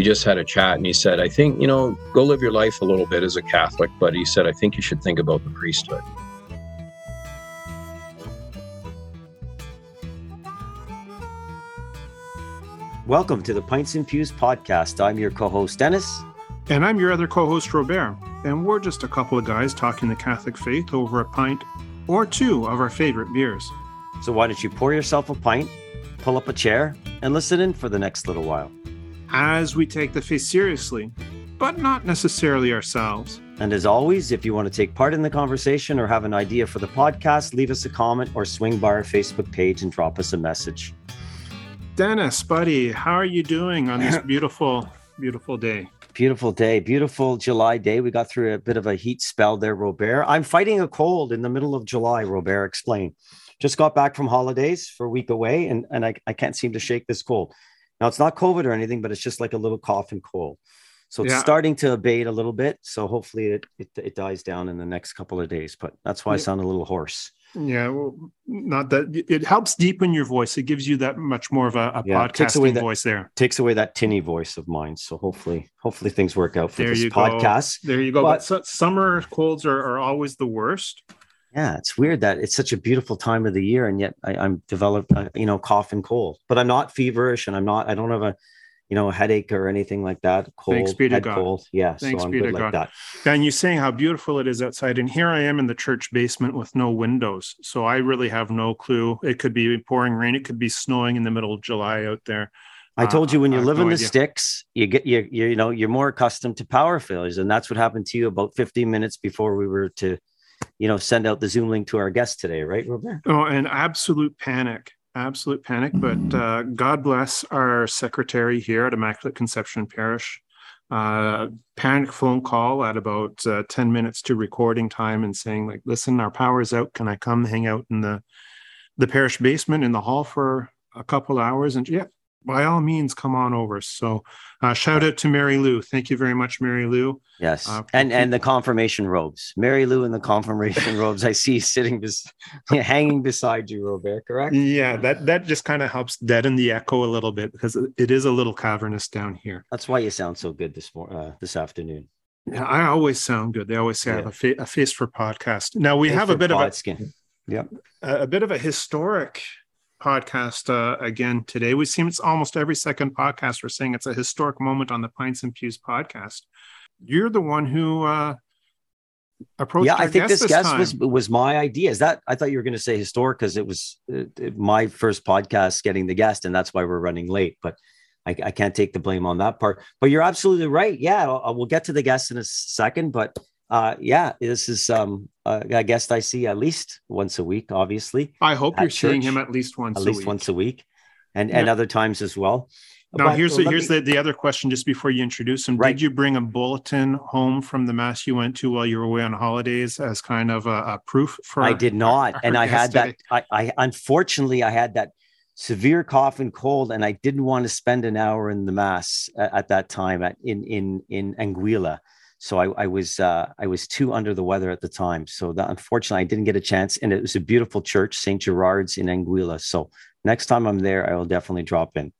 we just had a chat and he said, I think, you know, go live your life a little bit as a Catholic, but he said, I think you should think about the priesthood. Welcome to the Pints and Pews podcast. I'm your co host, Dennis. And I'm your other co host, Robert. And we're just a couple of guys talking the Catholic faith over a pint or two of our favorite beers. So why don't you pour yourself a pint, pull up a chair, and listen in for the next little while? As we take the faith seriously, but not necessarily ourselves. And as always, if you want to take part in the conversation or have an idea for the podcast, leave us a comment or swing by our Facebook page and drop us a message. Dennis, buddy, how are you doing on this beautiful, beautiful day? Beautiful day, beautiful July day. We got through a bit of a heat spell there, Robert. I'm fighting a cold in the middle of July, Robert. Explain. Just got back from holidays for a week away, and, and I, I can't seem to shake this cold. Now, it's not COVID or anything, but it's just like a little cough and cold. So it's yeah. starting to abate a little bit. So hopefully it, it, it, dies down in the next couple of days. But that's why. I sound a little hoarse. Yeah, well, not that it helps deepen your voice. It gives you that much more of a, a yeah, podcasting that, voice there. Takes away that tinny voice of mine. So hopefully, hopefully things work out for there this podcast. Go. There you go. But, but summer colds are, are always the worst. Yeah, it's weird that it's such a beautiful time of the year, and yet I, am developed, uh, you know, cough and cold. But I'm not feverish, and I'm not. I don't have a you know, a headache or anything like that. Cold, Thanks be to head God. cold. Yeah, Thanks so I'm be good to like God. that. And you're saying how beautiful it is outside, and here I am in the church basement with no windows, so I really have no clue. It could be pouring rain, it could be snowing in the middle of July out there. I told you when you uh, live in the idea. sticks, you get you you know you're more accustomed to power failures, and that's what happened to you about 15 minutes before we were to, you know, send out the Zoom link to our guest today, right, Robert? Oh, an absolute panic absolute panic, but uh, God bless our secretary here at Immaculate Conception Parish. Uh, panic phone call at about uh, 10 minutes to recording time and saying like listen our power's out can i come hang out in the the parish basement in the hall for a couple hours and yeah by all means come on over. So uh, shout out to mary lou. Thank you very much mary lou. Yes. Uh, and and the confirmation robes. Mary lou in the confirmation robes i see sitting bes- hanging beside you robert correct? Yeah that that just kind of helps deaden the echo a little bit because it is a little cavernous down here. That's why you sound so good this uh, this afternoon. Yeah i always sound good. They always say yeah. i have a, fa- a, face for podcast. Now we face have a bit of a skin yeah a, a bit of a historic podcast uh, again today. We seem it's almost every second podcast we're saying it's a historic moment on the Pints and Pews podcast. You're the one who uh, approached. Yeah, I think guest this guest time. was was my idea. Is that I thought you were going to say historic because it was uh, my first podcast getting the guest, and that's why we're running late. But I, I, can't take the blame on that part. But you're absolutely right. Yeah, we'll get to the guest in a second, but uh, yeah, this is um, uh, a guest I see at least once a week. Obviously, I hope you're church, seeing him at least once, at least week. once a week, and yeah. and other times as well. Now, but here's the, here's me... the, the other question just before you introduce him. Right. Did you bring a bulletin home from the mass you went to while you were away on holidays as kind of a, a proof for? I did not, our, and I had today? that. I, I unfortunately I had that severe cough and cold, and I didn't want to spend an hour in the mass at, at that time at in in in Anguilla. So I, I was uh, I was too under the weather at the time. So that, unfortunately, I didn't get a chance. And it was a beautiful church, St. Gerard's in Anguilla. So next time I'm there, I will definitely drop in.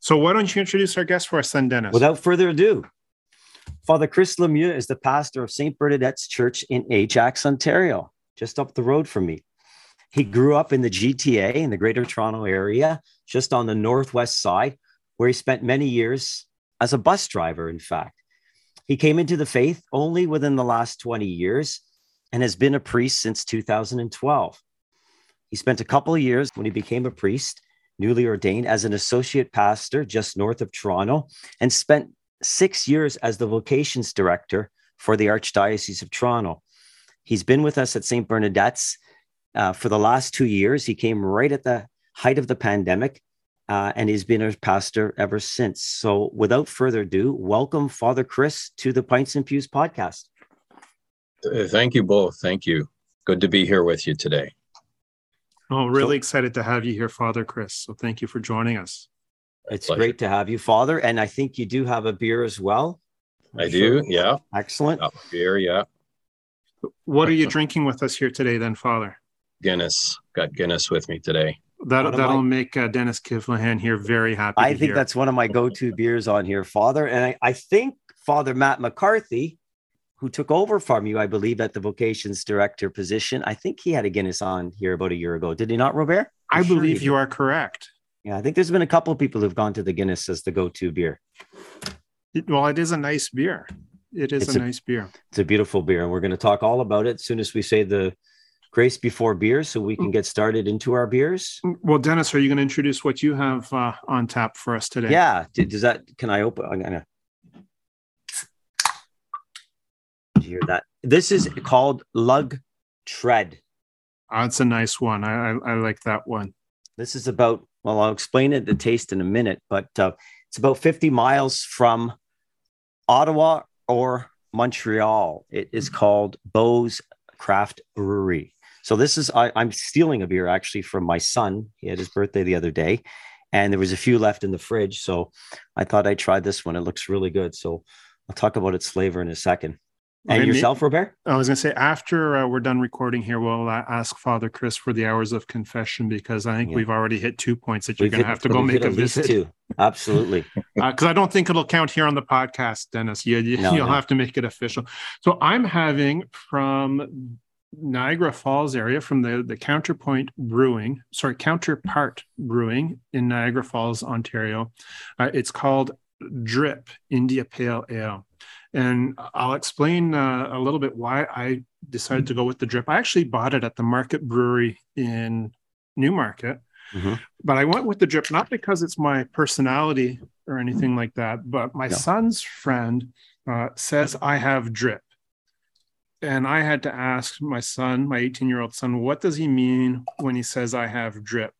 So why don't you introduce our guest for us, then, Dennis? Without further ado, Father Chris Lemieux is the pastor of St. Bernadette's Church in Ajax, Ontario, just up the road from me. He grew up in the GTA in the Greater Toronto area, just on the northwest side, where he spent many years as a bus driver, in fact. He came into the faith only within the last 20 years and has been a priest since 2012. He spent a couple of years when he became a priest, newly ordained as an associate pastor just north of Toronto, and spent six years as the vocations director for the Archdiocese of Toronto. He's been with us at St. Bernadette's uh, for the last two years. He came right at the height of the pandemic uh, and he's been a pastor ever since. So, without further ado, welcome Father Chris to the Pints and Pews podcast. Uh, thank you both. Thank you. Good to be here with you today. Oh, really so, excited to have you here, Father Chris. So, thank you for joining us. It's Pleasure. great to have you, Father. And I think you do have a beer as well. I'm i sure. do. Yeah. Excellent. beer. Yeah. What are you drinking with us here today, then, Father? Guinness. Got Guinness with me today. That, that'll my- make uh, Dennis Kiflahan here very happy. I think hear. that's one of my go-to beers on here, Father. And I, I think Father Matt McCarthy, who took over from you, I believe, at the vocations director position, I think he had a Guinness on here about a year ago. Did he not, Robert? I I'm sure believe you are correct. Yeah, I think there's been a couple of people who've gone to the Guinness as the go-to beer. It- well, it is a nice beer. It is a, a- nice beer. It's a beautiful beer, and we're going to talk all about it as soon as we say the grace before beer, so we can get started into our beers. Well, Dennis, are you going to introduce what you have uh, on tap for us today? Yeah, does that? Can I open? I'm gonna. Hear that? This is called Lug Tread. Uh, it's a nice one. I, I, I like that one. This is about, well, I'll explain it, the taste in a minute, but uh, it's about 50 miles from Ottawa or Montreal. It is called Beau's Craft Brewery. So this is, I, I'm stealing a beer actually from my son. He had his birthday the other day, and there was a few left in the fridge. So I thought I'd try this one. It looks really good. So I'll talk about its flavor in a second. And yourself, Robert? I was going to say after uh, we're done recording here, we'll uh, ask Father Chris for the hours of confession because I think Yeah. we've already hit two points that you're going to have to go make a visit. two. Absolutely. because I don't think it'll count here on the podcast, Dennis. You, you, No, will no. have to make it official. So I'm having from Niagara Falls area, from the the Counterpoint Brewing, sorry, Counterpart Brewing in Niagara Falls, Ontario. Uh, it's called Drip India Pale Ale, and I'll explain uh, a little bit why I decided to go with the Drip. I actually bought it at the Market Brewery in Newmarket Mhm. but I went with the drip not because it's my personality or anything like that, but my No. son's friend uh, says I have drip. And I had to ask my son, my 18 year old son, what does he mean when he says I have drip?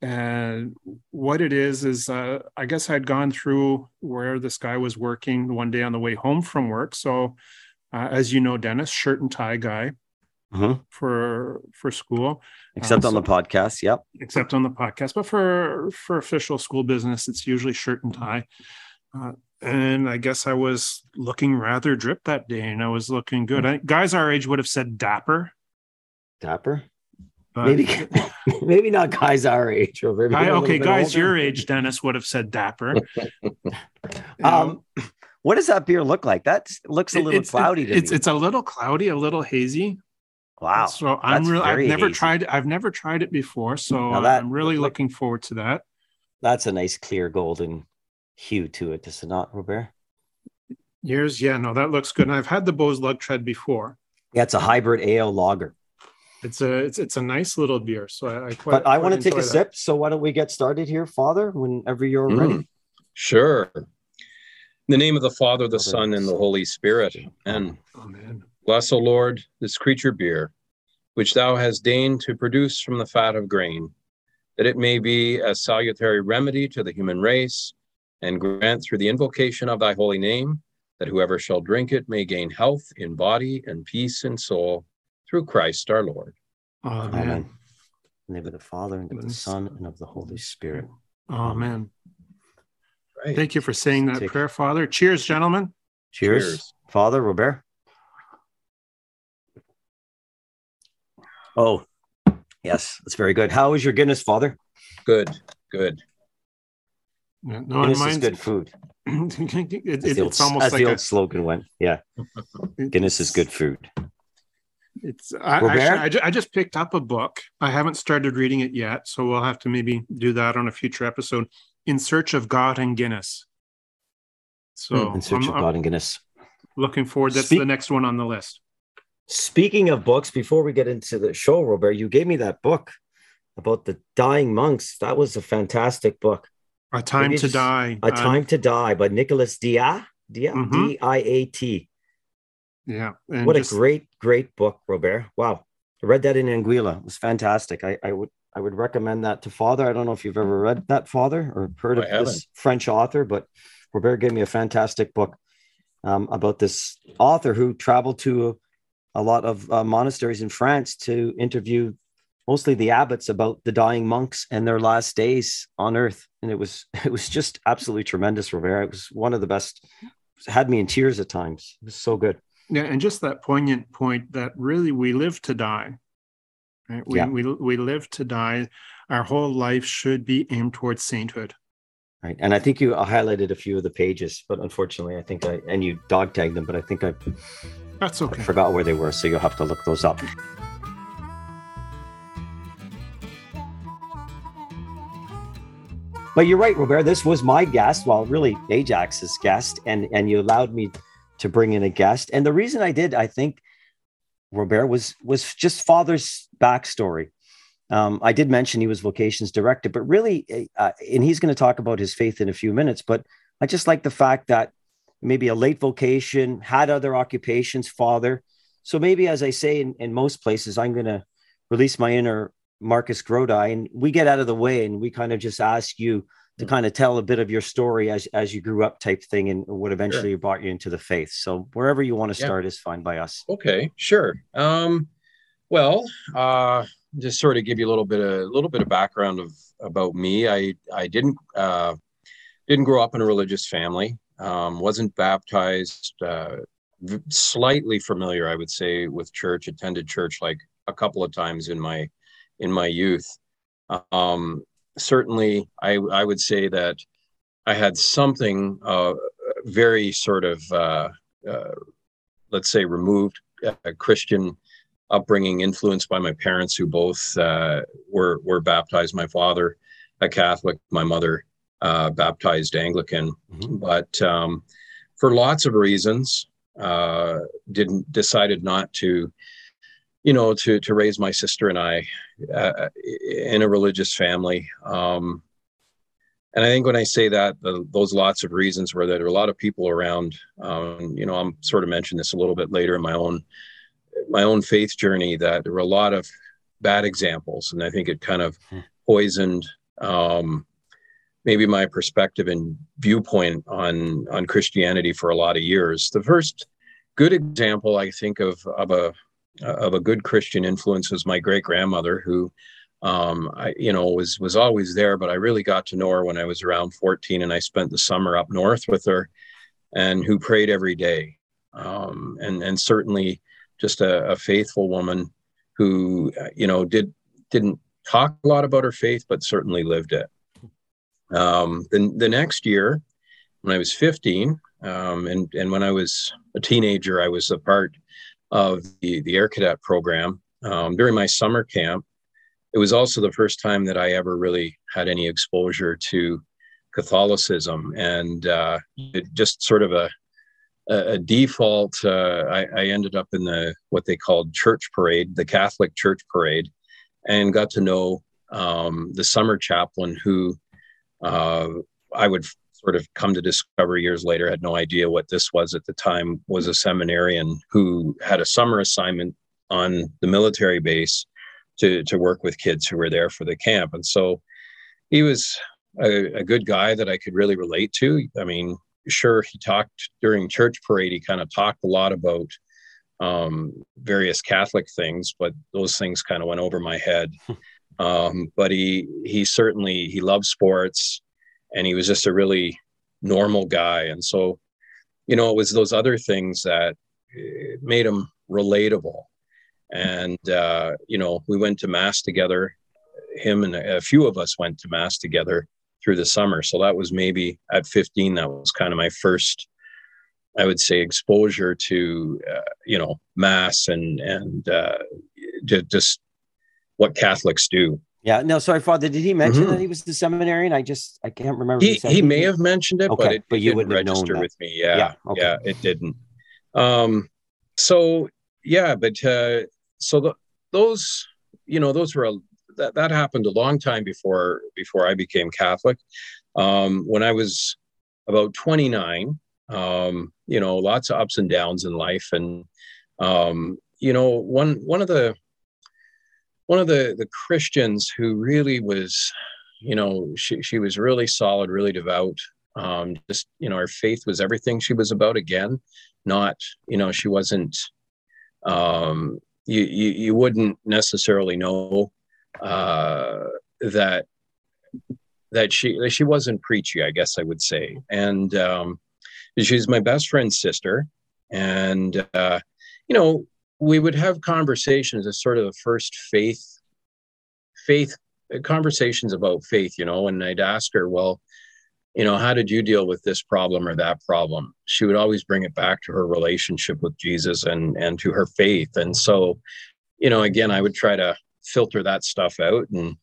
And what it is, is uh, I guess I'd gone through where this guy was working one day on the way home from work. So, uh, as you know, Dennis, shirt and tie guy Mhm. for for school Except on so- the podcast. Yep. except on the podcast. But for for official school business, it's usually shirt and tie. Uh, and I guess I was looking rather drip that day, and I was looking good. I, guys our age would have said dapper. Dapper. But maybe maybe not guys our age or maybe okay, guys older. your age, Dennis would have said dapper. Um, what does that beer look like? That looks a little it's, cloudy to it's, me. it's a little cloudy, a little hazy. wow. So I'm really I've never hazy. tried I've never tried it before. So that I'm really like- looking forward to that. That's a nice clear golden hue to it, does it not, Robert? Years, yeah, no, that looks good. And I've had the Beau's Lug Tread before. Yeah, it's a hybrid ale lager. It's a it's it's a nice little beer. So I, I quite. But I want to take a that. sip. So why don't we get started here, Father? Whenever you're Mm, ready. Sure. In the name of the Father, the Father, Son, and the Holy Spirit. And Oh man. bless, O Lord, this creature beer, which thou hast deigned to produce from the fat of grain, that it may be a salutary remedy to the human race, and grant through the invocation of thy holy name, that whoever shall drink it may gain health in body and peace in soul, through Christ our Lord. Amen. man. In the name of the Father and of the Son and of the Holy Spirit. Amen. man. Right. Thank you for saying that Take- prayer, Father. Cheers, gentlemen. Cheers. Cheers. Father, Robert. Oh, yes, that's very good. How is your Guinness, Father? Good, good. Yeah, No, Guinness is good food. it, it- the old, it's almost as like the a, old slogan went. Yeah, Guinness is good food. It's I, actually, I, I just picked up a book. I haven't started reading it yet, so we'll have to maybe do that on a future episode. In Search of God and Guinness. So hmm, In search I'm, of God and Guinness. looking forward. That's Speak- the next one on the list. Speaking of books, before we get into the show, Robert, you gave me that book about the dying monks. That was a fantastic book. A Time to Die. A Uh, Time to Die by Nicolas Diat. Diat? Mhm. D-I-A-T. yeah. And What just- a great, great book, Robert. Wow. I read that in Anguilla. It was fantastic. I, I would I would recommend that to Father. I don't know if you've ever read that, Father, or heard I of haven't. this French author, but Robert gave me a fantastic book um, about this author who traveled to a, a lot of uh, monasteries in France to interview mostly the abbots about the dying monks and their last days on earth. And it was it was just absolutely tremendous, Robert. It was one of the best. Had me in tears at times. It was so good. Yeah, and just that poignant point that really we live to die. Right? We, Yeah. we we live to die. our whole life should be aimed towards sainthood. Right. And I think you highlighted a few of the pages, but unfortunately, I think I, and you dog tagged them, but I think I, that's okay. I forgot where they were. So you'll have to look those up. But you're right, Robert. This was my guest, well, really Ajax's guest, and and you allowed me to bring in a guest. And the reason I did, I think, Robert was was just father's backstory. Um, I did mention he was vocations director, but really, uh, and he's going to talk about his faith in a few minutes. But I just like the fact that maybe a late vocation, had other occupations, father. So maybe, as I say in, in most places, I'm going to release my inner Marcus Grodi, and we get out of the way, and we kind of just ask you to kind of tell a bit of your story as as you grew up, type thing, and what eventually sure. brought you into the faith. So wherever you want to start yeah. is fine by us. Okay, sure. Um, well, uh, just sort of give you a little bit of a little bit of background of about me. I I didn't uh, didn't grow up in a religious family. Um, wasn't baptized. Uh, slightly familiar, I would say, with church. Attended church like a couple of times in my in my youth. Um, certainly, I I would say that I had something uh, very sort of uh, uh, let's say removed uh, Christian upbringing influenced by my parents who both uh, were were baptized. My father, a Catholic, my mother, uh, baptized Anglican. Mm-hmm. But um, for lots of reasons, uh, didn't decided not to, you know, to to raise my sister and I uh, in a religious family. Um, and I think when I say that, the, those lots of reasons were that there are a lot of people around. Um, you know, I'm sort of mention this a little bit later in my own my own faith journey that there were a lot of bad examples, and I think it kind of hmm. poisoned um, maybe my perspective and viewpoint on on Christianity for a lot of years. The first good example I think of of a of a good Christian influence was my great grandmother, who um, I you know was was always there, but I really got to know her when I was around 14, and I spent the summer up north with her, and who prayed every day, um, and and certainly just a, a faithful woman who you know did didn't talk a lot about her faith, but certainly lived it. Um, the, the next year, when I was 15, um, and, and when I was a teenager, I was a part of the, the Air Cadet program um, during my summer camp. It was also the first time that I ever really had any exposure to Catholicism, and uh, it just sort of a a, default. Uh, I, I, ended up in the what they called church parade, the Catholic church parade, and got to know um, the summer chaplain who uh, I would sort of come to discover years later. Had no idea what this was at the time. Was a seminarian who had a summer assignment on the military base to to work with kids who were there for the camp, and so he was a, a good guy that I could really relate to. I mean, sure he talked during church parade he kind of talked a lot about um, various catholic things but those things kind of went over my head um, but he he certainly he loved sports and he was just a really normal guy and so you know it was those other things that eh, made him relatable and uh, you know we went to mass together him and a few of us went to mass together through the summer. So that was maybe at 15, that was kind of my first, I would say, exposure to, uh, you know, mass and, and uh, just what Catholics do. Yeah. No, sorry, Father. Did he mention mm-hmm. that he was the seminarian? I just, I can't remember. He, he may have mentioned it, okay, but it, but it you didn't register with me. Yeah. Yeah, okay. yeah, it didn't. Um, so yeah, but uh, so the, those, you know, those were a, that, that happened a long time before before I became Catholic. Um, when I was about 29, um, you know, lots of ups and downs in life, and um, you know, one one of the one of the the Christians who really was, you know, she she was really solid, really devout. Um, just you know, her faith was everything she was about. Again, not you know, she wasn't. Um, you, you you wouldn't necessarily know uh, that that she she wasn't preachy, I guess I would say, and um, she's my best friend's sister, and uh, you know we would have conversations as sort of the first faith faith conversations about faith, you know, and I'd ask her, well, you know, how did you deal with this problem or that problem? She would always bring it back to her relationship with Jesus and and to her faith. And so, you know, again, I would try to filter that stuff out and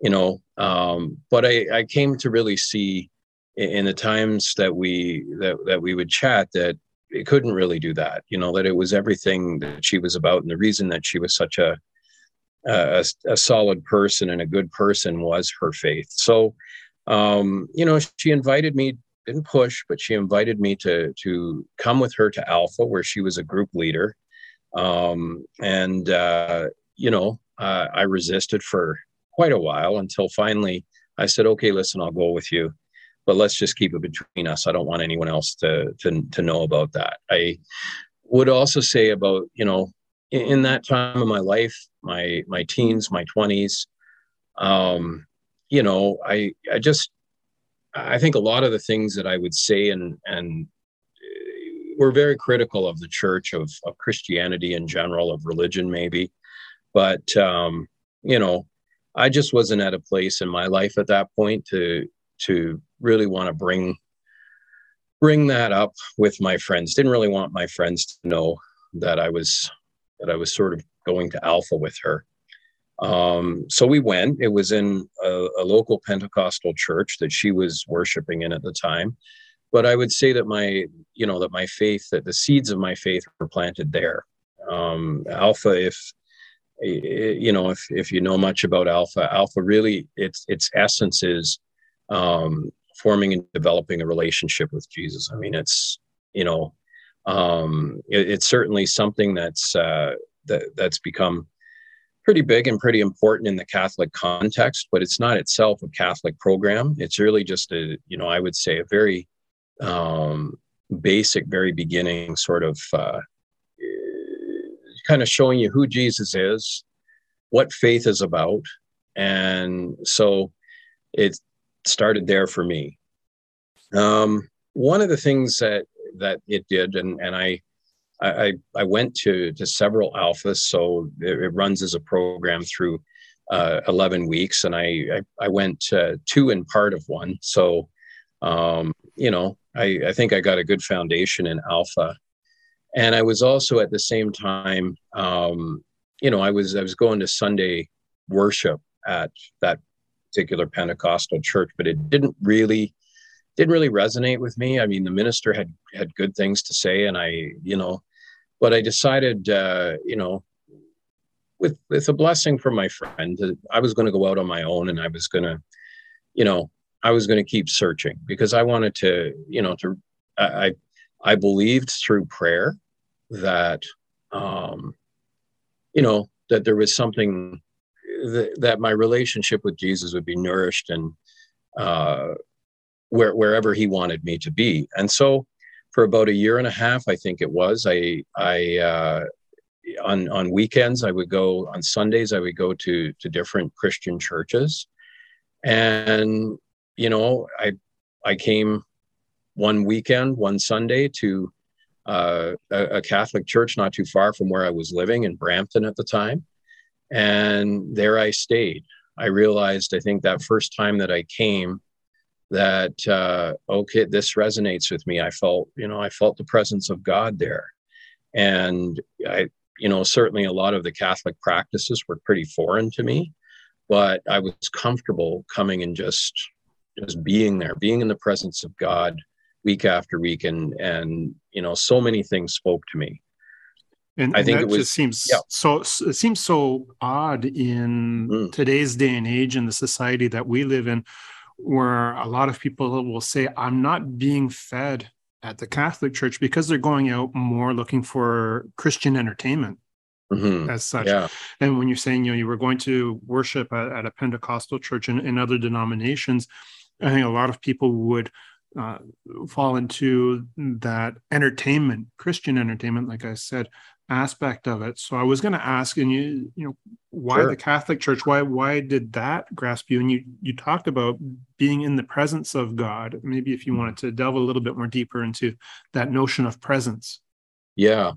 you know, um, but I, I came to really see in the times that we that, that we would chat that it couldn't really do that you know that it was everything that she was about. And the reason that she was such a a, a solid person and a good person was her faith. So um, you know she invited me didn't push but she invited me to to come with her to alpha where she was a group leader. Um, and uh, you know uh, i resisted for quite a while until finally i said okay listen i'll go with you but let's just keep it between us. I don't want anyone else to to to know about that. I would also say about you know in, in that time of my life, my my teens, my twenties, um, you know, I I just I think a lot of the things that I would say and and uh, we're very critical of the church of of Christianity in general, of religion maybe, but um, you know, I just wasn't at a place in my life at that point to to really want to bring bring that up with my friends. Didn't really want my friends to know that I was that I was sort of going to Alpha with her. Um, so we went. It was in a, a, local Pentecostal church that she was worshiping in at the time. But I would say that my, you know, that my faith, that the seeds of my faith were planted there. Um, Alpha, if you know, if if you know much about Alpha, Alpha really, its its essence is um, forming and developing a relationship with Jesus. I mean, it's you know, um, it, it's certainly something that's uh, that that's become pretty big and pretty important in the Catholic context, but it's not itself a Catholic program. It's really just a you know, I would say a very um, basic, very beginning sort of uh, kind of showing you who Jesus is, what faith is about, and so it's started there for me. Um, one of the things that that it did, and and I I, I went to to several alphas, so it, it runs as a program through uh, 11 weeks, and I I, I went two in part of one. So, um, you know, I, I think I got a good foundation in alpha, and I was also at the same time, um, you know, I was I was going to Sunday worship at that particular Pentecostal church, but it didn't really didn't really resonate with me. I mean, the minister had had good things to say, and I, you know, but I decided, uh, you know, with with a blessing from my friend, I was going to go out on my own, and I was going to, you know, I was going to keep searching because I wanted to, you know, to I I believed through prayer that, um, you know, that there was something that my relationship with Jesus would be nourished and uh, where, wherever He wanted me to be. And so, for about a year and a half, I think it was, I I uh, on on weekends I would go on Sundays I would go to to different Christian churches, and you know I I came one weekend one Sunday to uh, a, a Catholic church not too far from where I was living in Brampton at the time and there I stayed. I realized, I think that first time that I came, that uh, okay, this resonates with me. I felt, you know, I felt the presence of God there, and I, you know, certainly a lot of the Catholic practices were pretty foreign to me, but I was comfortable coming and just, just being there, being in the presence of God week after week, and and you know, so many things spoke to me. And, I and think it was, just seems yeah. so. It seems so odd in mm. today's day and age in the society that we live in, where a lot of people will say, "I'm not being fed at the Catholic Church because they're going out more looking for Christian entertainment." Mm-hmm. As such, yeah. and when you're saying you know you were going to worship at, at a Pentecostal church and in other denominations, I think a lot of people would uh, fall into that entertainment, Christian entertainment, like I said, aspect of it. So I was going to ask, and you, you know, why sure. the Catholic Church? Why, why did that grasp you? And you, you talked about being in the presence of God. Maybe if you wanted to delve a little bit more deeper into that notion of presence. Yeah.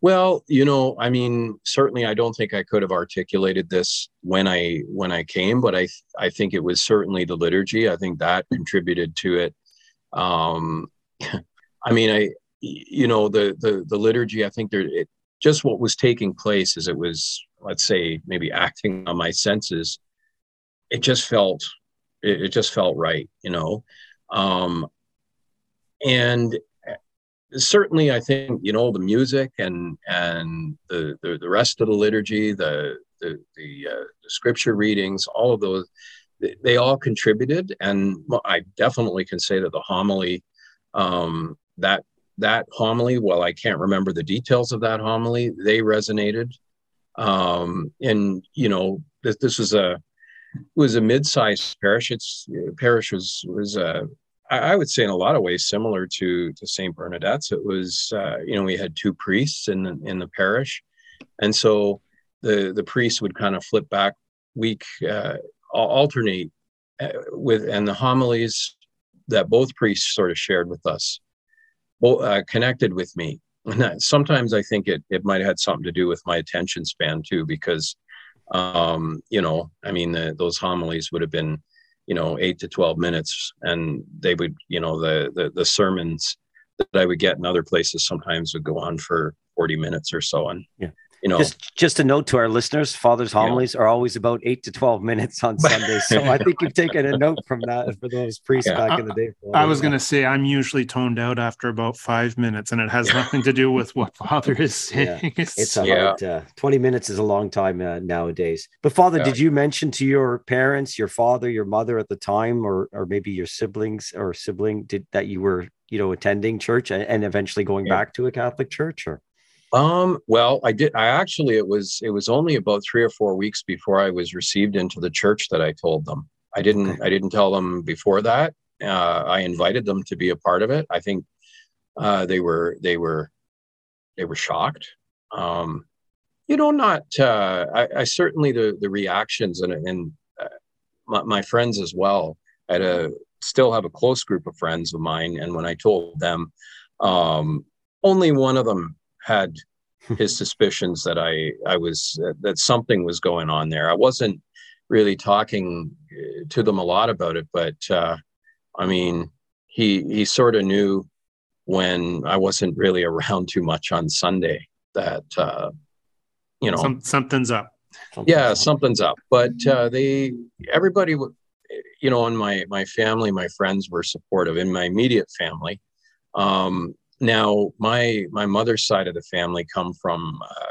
Well, you know, I mean, certainly, I don't think I could have articulated this when I when I came, but I I think it was certainly the liturgy. I think that contributed to it. Um, I mean, I you know the the the liturgy. I think there it, just what was taking place as it was, let's say, maybe acting on my senses. It just felt it, it just felt right, you know. Um, and certainly i think you know the music and and the the, the rest of the liturgy the the the, uh, the scripture readings all of those they, they, all contributed and i definitely can say that the homily um, that that homily while i can't remember the details of that homily they resonated um, and you know this, this was a was a mid-sized parish its parish was was a I would say in a lot of ways similar to to St. Bernadette's. It was uh, you know we had two priests in the, in the parish, and so the the priests would kind of flip back week uh, alternate uh, with and the homilies that both priests sort of shared with us, uh, connected with me. And sometimes I think it it might have had something to do with my attention span too, because um, you know I mean the, those homilies would have been you know eight to 12 minutes and they would you know the, the the sermons that i would get in other places sometimes would go on for 40 minutes or so and yeah you know. Just just a note to our listeners father's homilies yeah. are always about 8 to 12 minutes on sundays so i think you've taken a note from that for those priests yeah. back in the day i was going to say i'm usually toned out after about five minutes and it has nothing to do with what father is saying. It's about uh, 20 minutes is a long time uh, nowadays. But father did you mention to your parents your father your mother at the time or or maybe your siblings or sibling did that you were you know attending church and eventually going back to a catholic church or um, well, I did. I actually, it was, it was only about three or four weeks before I was received into the church that I told them. I didn't, okay. I didn't tell them before that. Uh, I invited them to be a part of it. I think uh, they were, they were, they were shocked. Um, you know, not. Uh, I, I certainly the the reactions and and uh, my, my friends as well. I had a still have a close group of friends of mine, and when I told them, um, only one of them had his suspicions that I I was uh, that something was going on there. I wasn't really talking uh, to them a lot about it, but uh, I mean, he he sort of knew when I wasn't really around too much on Sunday that uh, you know Some, something's up. yeah, something's up. But uh, they everybody, you know, in my my family, my friends were supportive. In my immediate family, um, now, my my mother's side of the family come from uh,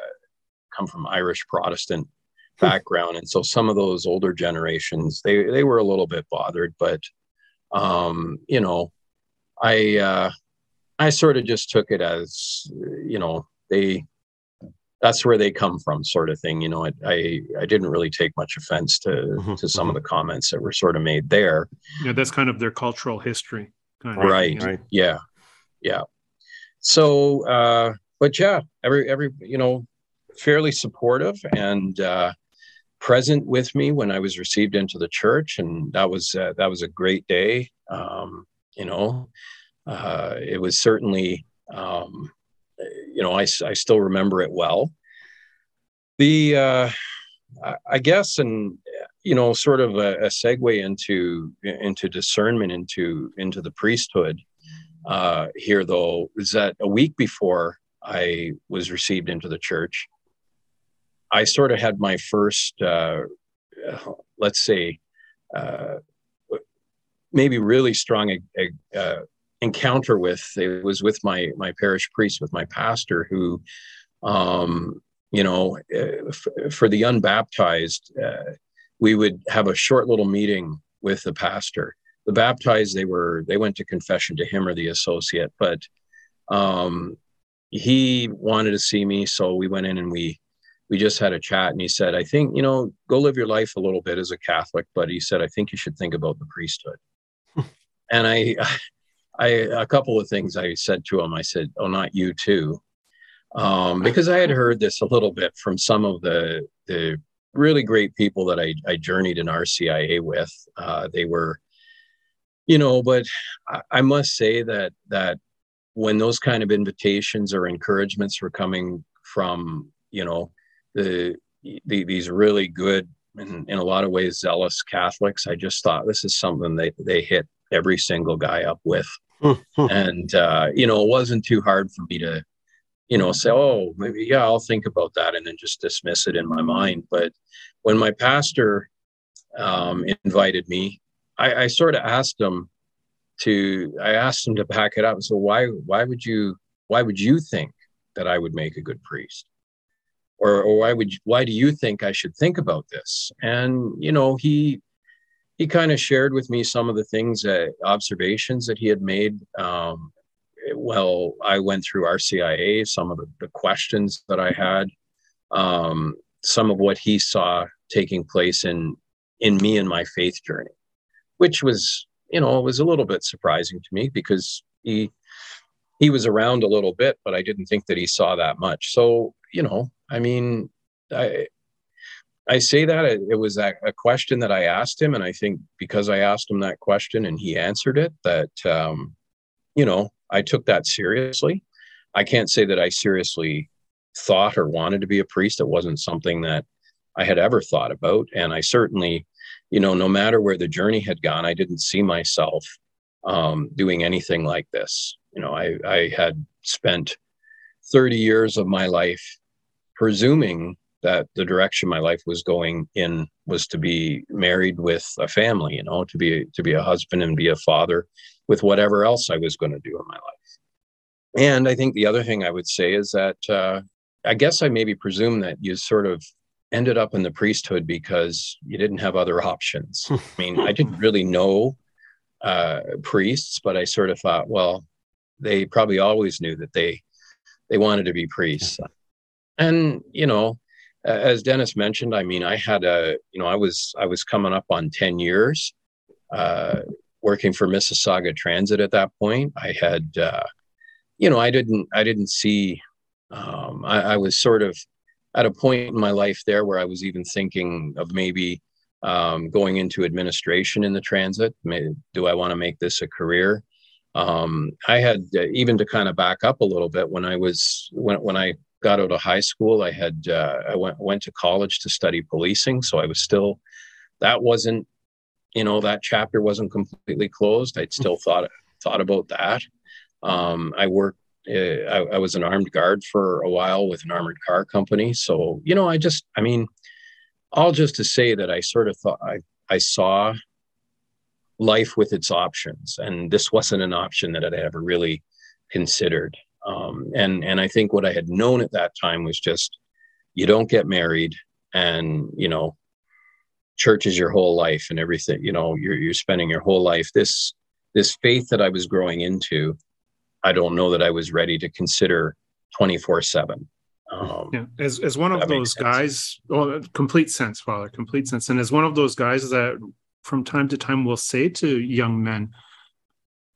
come from Irish Protestant hmm. background, and so some of those older generations they they were a little bit bothered, but um, you know, I uh, I sort of just took it as you know they that's where they come from sort of thing you know I, I i, didn't really take much offense to mm-hmm. to some of mm-hmm. the comments that were sort of made there yeah that's kind of their cultural history kind of right, right yeah yeah so uh, but yeah every every you know fairly supportive and uh, present with me when i was received into the church and that was uh, that was a great day. Um, you know uh, it was certainly um, you know I, I still remember it well. The uh, I guess, and you know, sort of a, a, segue into into discernment, into into the priesthood uh, here, though, is that a week before I was received into the church, I sort of had my first, uh, let's say, uh, maybe really strong uh, encounter with. It was with my my parish priest, with my pastor, who, um, you know, uh, f- for the unbaptized, uh, we would have a short little meeting with the pastor the baptized they were they went to confession to him or the associate but um he wanted to see me so we went in and we we just had a chat and he said i think you know go live your life a little bit as a catholic but he said i think you should think about the priesthood. And i i a couple of things i said to him i said oh not you too. Um, because i had heard this a little bit from some of the the really great people that i, I journeyed in rcia with uh, they were you know but I, I must say that that when those kind of invitations or encouragements were coming from you know the, the these really good and in a lot of ways zealous Catholics. I just thought this is something they they hit every single guy up with, and uh, you know it wasn't too hard for me to you know say oh maybe yeah I'll think about that and then just dismiss it in my mind. But when my pastor um, invited me, I, I sort of asked him to I asked him to back it up. So why why would you why would you think that I would make a good priest? Or, or why would you, why do you think I should think about this? And you know, he he kind of shared with me some of the things that observations that he had made. Um, well, I went through RCIA, some of the, the questions that I had, um, some of what he saw taking place in in me and my faith journey, which was you know, was a little bit surprising to me because he he was around a little bit, but I didn't think that he saw that much. So, you know, I mean, I I say that it, was a, a, question that I asked him, and I think because I asked him that question and he answered it, that um, you know, I took that seriously. I can't say that I seriously thought or wanted to be a priest. It wasn't something that I had ever thought about, and I certainly you know, no matter where the journey had gone, I didn't see myself um, doing anything like this. You know, I, I had spent 30 years of my life presuming that the direction my life was going in was to be married with a family, you know, to be to be a husband and be a father with whatever else I was going to do in my life. And I think the other thing I would say is that uh, I guess I maybe presume that you sort of ended up in the priesthood because you didn't have other options. I mean, I didn't really know uh, priests, but I sort of thought, well, they probably always knew that they they wanted to be priests. And you know, as Dennis mentioned, I mean, I had a you know, I was I was coming up on ten years uh, working for Mississauga Transit at that point. I had, uh, you know, I didn't I didn't see. Um, I, I was sort of at a point in my life there where I was even thinking of maybe um, going into administration in the transit. Maybe, do I want to make this a career? Um, I had uh, even to kind of back up a little bit when I was when when I got out of high school. I had uh, I went went to college to study policing, so I was still that wasn't you know that chapter wasn't completely closed. I'd still thought thought about that. Um, I worked I, I, was an armed guard for a while with an armored car company. So, you know, I just, I mean, all just to say that I sort of thought I, I saw life with its options, and this wasn't an option that I'd ever really considered. Um, and and I think what I had known at that time was just you don't get married, and you know, church is your whole life and everything. You know, you're you're spending your whole life. This this faith that I was growing into I don't know that I was ready to consider 24 7. Um, yeah, as, as one of those guys, well, complete sense, Father, complete sense. And as one of those guys that from time to time will say to young men,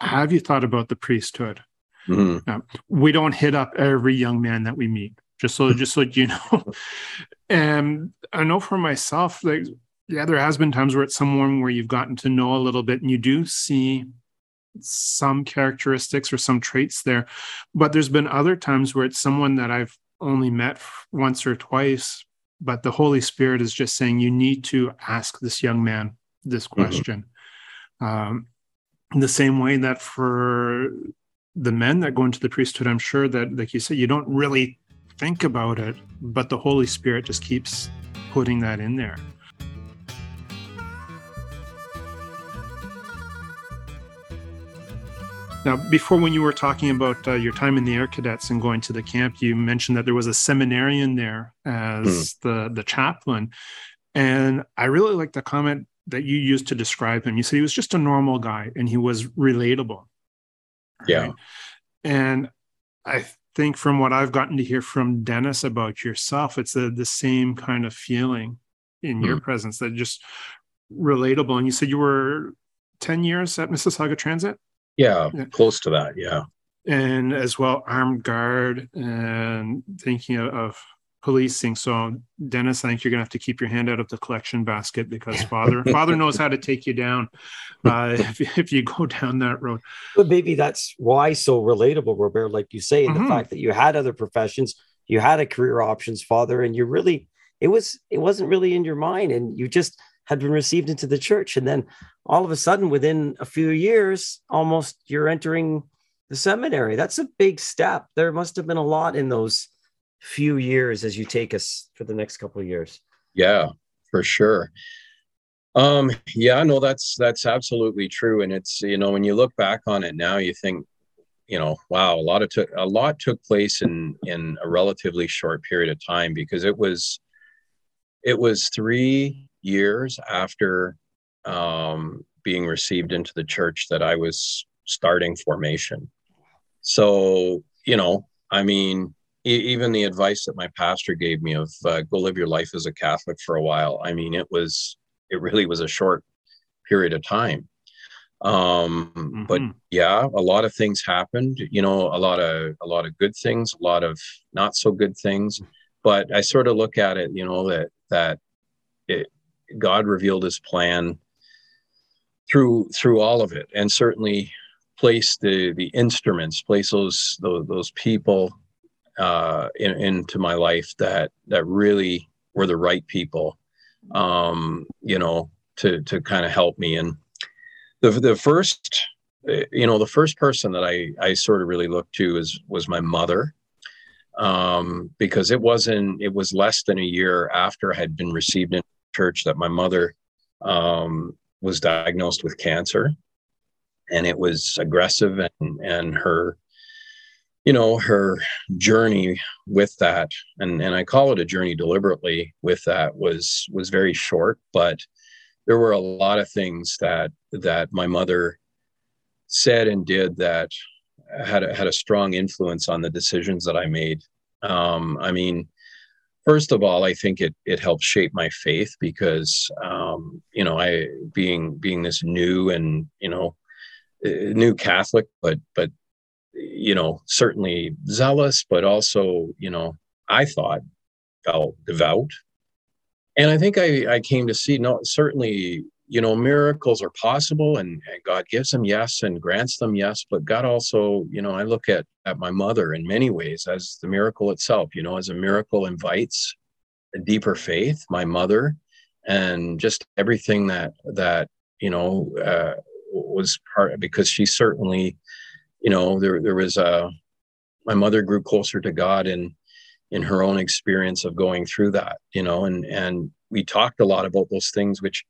Have you thought about the priesthood? Mm-hmm. we don't hit up every young man that we meet, just so just so you know. and I know for myself, like, yeah, there has been times where it's someone where you've gotten to know a little bit and you do see some characteristics or some traits there. But there's been other times where it's someone that I've only met once or twice, but the Holy Spirit is just saying, you need to ask this young man this mm-hmm. question. Mm-hmm. Um, in the same way that for the men that go into the priesthood, I'm sure that, like you said, you don't really think about it, but the Holy Spirit just keeps putting that in there. Now, before when you were talking about uh, your time in the Air Cadets and going to the camp, you mentioned that there was a seminarian there as mm. the the chaplain, and I really like the comment that you used to describe him. You said he was just a normal guy and he was relatable. Yeah, right? and I think from what I've gotten to hear from Dennis about yourself, it's the the same kind of feeling in mm. your hmm. presence that just relatable. And you said you were ten years at Mississauga Transit. Yeah, yeah, close to that. Yeah. And as well, armed guard and thinking of, of policing. So, Dennis, I think you're going to have to keep your hand out of the collection basket because father father knows how to take you down uh, if, if you go down that road. But maybe that's why so relatable, Robert. Like you say, mm-hmm. the fact that you had other professions, you had a career options, Father, and you really it was it wasn't really in your mind, and you just had been received into the church, and then all of a sudden, within a few years, almost you're entering the seminary. That's a big step. There must have been a lot in those few years as you take us for the next couple of years. Yeah, for sure. Um, yeah, no, that's that's absolutely true. And it's you know, when you look back on it now, you think, you know, wow, a lot of took a lot took place in in a relatively short period of time because it was it was three years after um being received into the church that I was starting formation. So, you know, I mean, even the advice that my pastor gave me of uh, go live your life as a Catholic for a while. I mean, it was it really was a short period of time. Um, mm-hmm. But yeah, a lot of things happened. You know, a lot of a lot of good things, a lot of not so good things. But I sort of look at it, you know, that that it, God revealed His plan through through all of it, and certainly place the the instruments, place those those, those people uh, in, into my life that that really were the right people, um, you know, to to kind of help me. And the the first, you know, the first person that I I sort of really looked to is was my mother, um, because it wasn't it was less than a year after I had been received in church that my mother um, was diagnosed with cancer, and it was aggressive and and her you know her journey with that and and i call it a journey deliberately with that was was very short. But there were a lot of things that that my mother said and did that had a, had a strong influence on the decisions that i made. Um, i mean first of all i think it it helped shape my faith because um, you know i being being this new and you know new catholic but but you know, certainly zealous, but also, you know, I thought felt devout. And I think I, I came to see, no, certainly, you know, miracles are possible and, and God gives them, yes, and grants them, yes. But God also, you know, I look at, at my mother in many ways as the miracle itself, you know, as a miracle invites a deeper faith, my mother, and just everything that, that, you know, uh, was part because she certainly you know there there was a my mother grew closer to God in in her own experience of going through that you know and and we talked a lot about those things which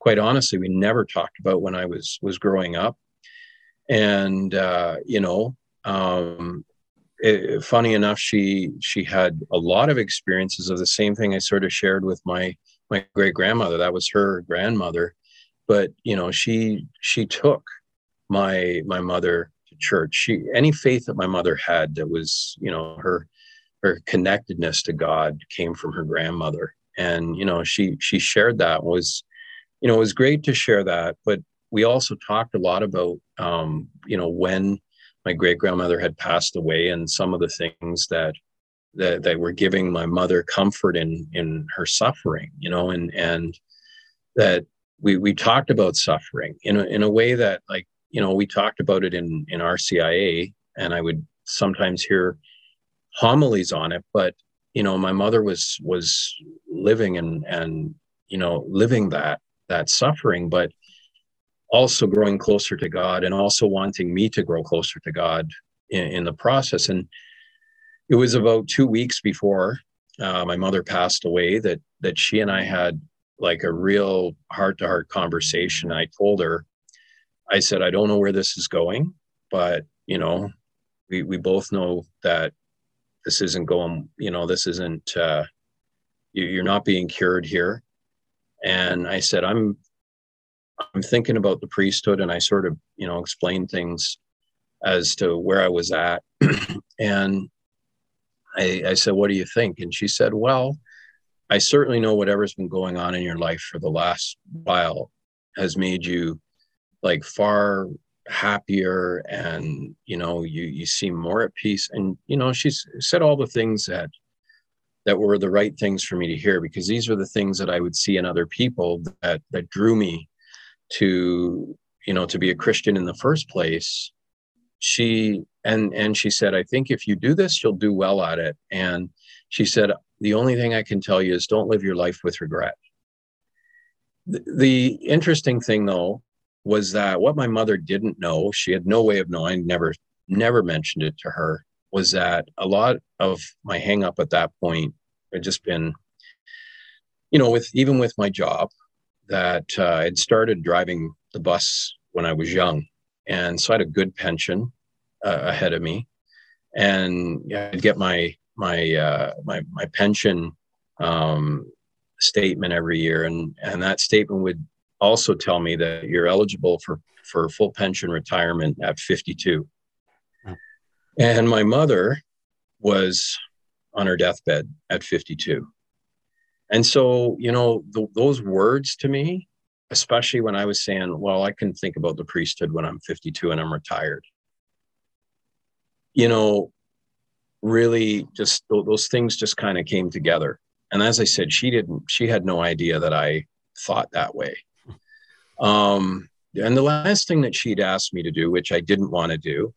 quite honestly we never talked about when I was was growing up and uh you know um it, funny enough she she had a lot of experiences of the same thing I sort of shared with my my great grandmother that was her grandmother but you know she she took my my mother to church. She any faith that my mother had that was, you know, her her connectedness to God came from her grandmother. And, you know, she she shared that was, you know, it was great to share that. But we also talked a lot about um, you know, when my great grandmother had passed away and some of the things that that, that were giving my mother comfort in in her suffering, you know, and and that we we talked about suffering in a in a way that like you know, we talked about it in in RCIA, and I would sometimes hear homilies on it. But you know, my mother was was living and and you know living that that suffering, but also growing closer to God, and also wanting me to grow closer to God in, in the process. And it was about two weeks before uh, my mother passed away that that she and I had like a real heart to heart conversation. I told her I said, I don't know where this is going, but you know, we we both know that this isn't going. You know, this isn't. Uh, you, you're not being cured here. And I said, I'm I'm thinking about the priesthood, and I sort of you know explained things as to where I was at, and I, I said, "What do you think?" And she said, "Well." I certainly know whatever's been going on in your life for the last while has made you like far happier and you know you you seem more at peace and you know she's said all the things that that were the right things for me to hear because these are the things that I would see in other people that that drew me to you know to be a Christian in the first place she and and she said I think if you do this you'll do well at it and she said, The only thing I can tell you is don't live your life with regret. The, the interesting thing, though, was that what my mother didn't know, she had no way of knowing, never, never mentioned it to her, was that a lot of my hang up at that point had just been, you know, with even with my job, that uh, I'd started driving the bus when I was young. And so I had a good pension uh, ahead of me. And I'd get my my uh, my my pension um, statement every year, and and that statement would also tell me that you're eligible for for full pension retirement at 52. And my mother was on her deathbed at 52. And so, you know, the, those words to me, especially when I was saying, well, I can think about the priesthood when I'm 52 and I'm retired. You know, really just those things just kind of came together. And as I said, she didn't, she had no idea that I thought that way. Um, and the last thing that she'd asked me to do, which I didn't want to do,